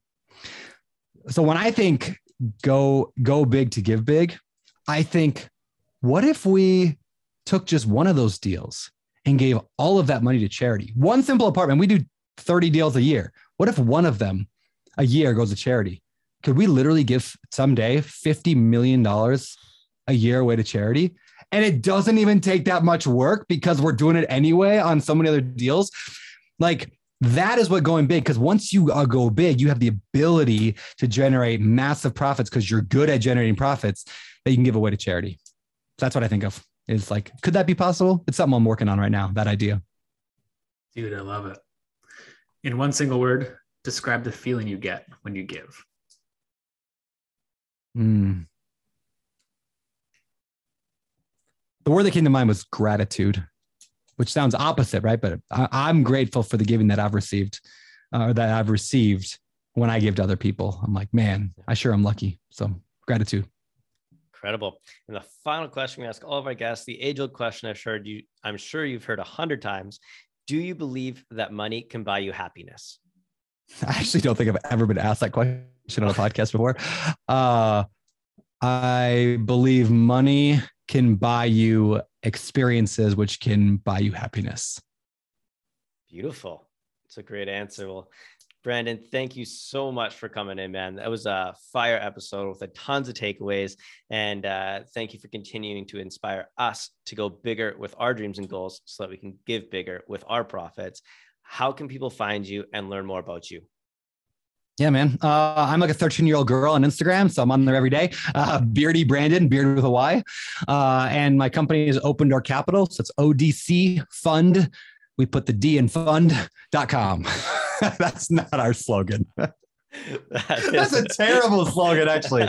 So when I think go go big to give big, I think, what if we took just one of those deals and gave all of that money to charity? One simple apartment, we do 30 deals a year. What if one of them a year goes to charity? Could we literally give someday $50 million a year away to charity? And it doesn't even take that much work because we're doing it anyway on so many other deals. Like that is what going big because once you uh, go big, you have the ability to generate massive profits because you're good at generating profits that you can give away to charity. So that's what I think of. Is like, could that be possible? It's something I'm working on right now. That idea. Dude, I love it. In one single word, describe the feeling you get when you give. Mm. The word that came to mind was gratitude, which sounds opposite, right? But I, am grateful for the giving that I've received, uh, or that I've received when I give to other people. I'm like, man, I sure am lucky. So gratitude. Incredible. And the final question we ask all of our guests, the age-old question I've heard you, I'm sure you've heard a hundred times. Do you believe that money can buy you happiness? I actually don't think I've ever been asked that question on a podcast before. Uh, I believe money can buy you experiences, which can buy you happiness. Beautiful. It's a great answer. Well, Brandon, thank you so much for coming in, man. That was a fire episode with a tons of takeaways. And uh, thank you for continuing to inspire us to go bigger with our dreams and goals so that we can give bigger with our profits. How can people find you and learn more about you? Yeah, man. Uh, I'm like a 13 year old girl on Instagram, so I'm on there every day. Uh, Beardy Brandon, beard with a Y. Uh, and my company is Open Door Capital. So it's ODC Fund. We put the D in fund.com. That's not our slogan. That's a terrible slogan, actually.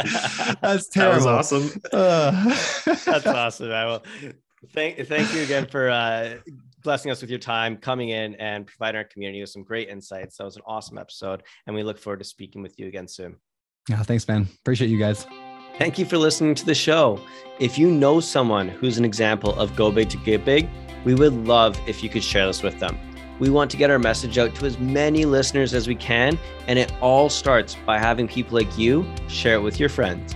That's terrible. That awesome. Uh. That's awesome. I will thank thank you again for uh, blessing us with your time, coming in and providing our community with some great insights. That was an awesome episode. And we look forward to speaking with you again soon. Yeah, thanks, man. Appreciate you guys. Thank you for listening to the show. If you know someone who's an example of go big to get big, we would love if you could share this with them. We want to get our message out to as many listeners as we can, and it all starts by having people like you share it with your friends.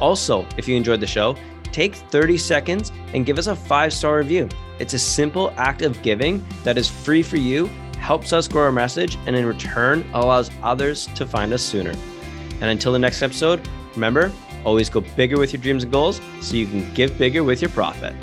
Also, if you enjoyed the show, take 30 seconds and give us a five star review. It's a simple act of giving that is free for you, helps us grow our message, and in return allows others to find us sooner. And until the next episode, remember, always go bigger with your dreams and goals so you can give bigger with your profit.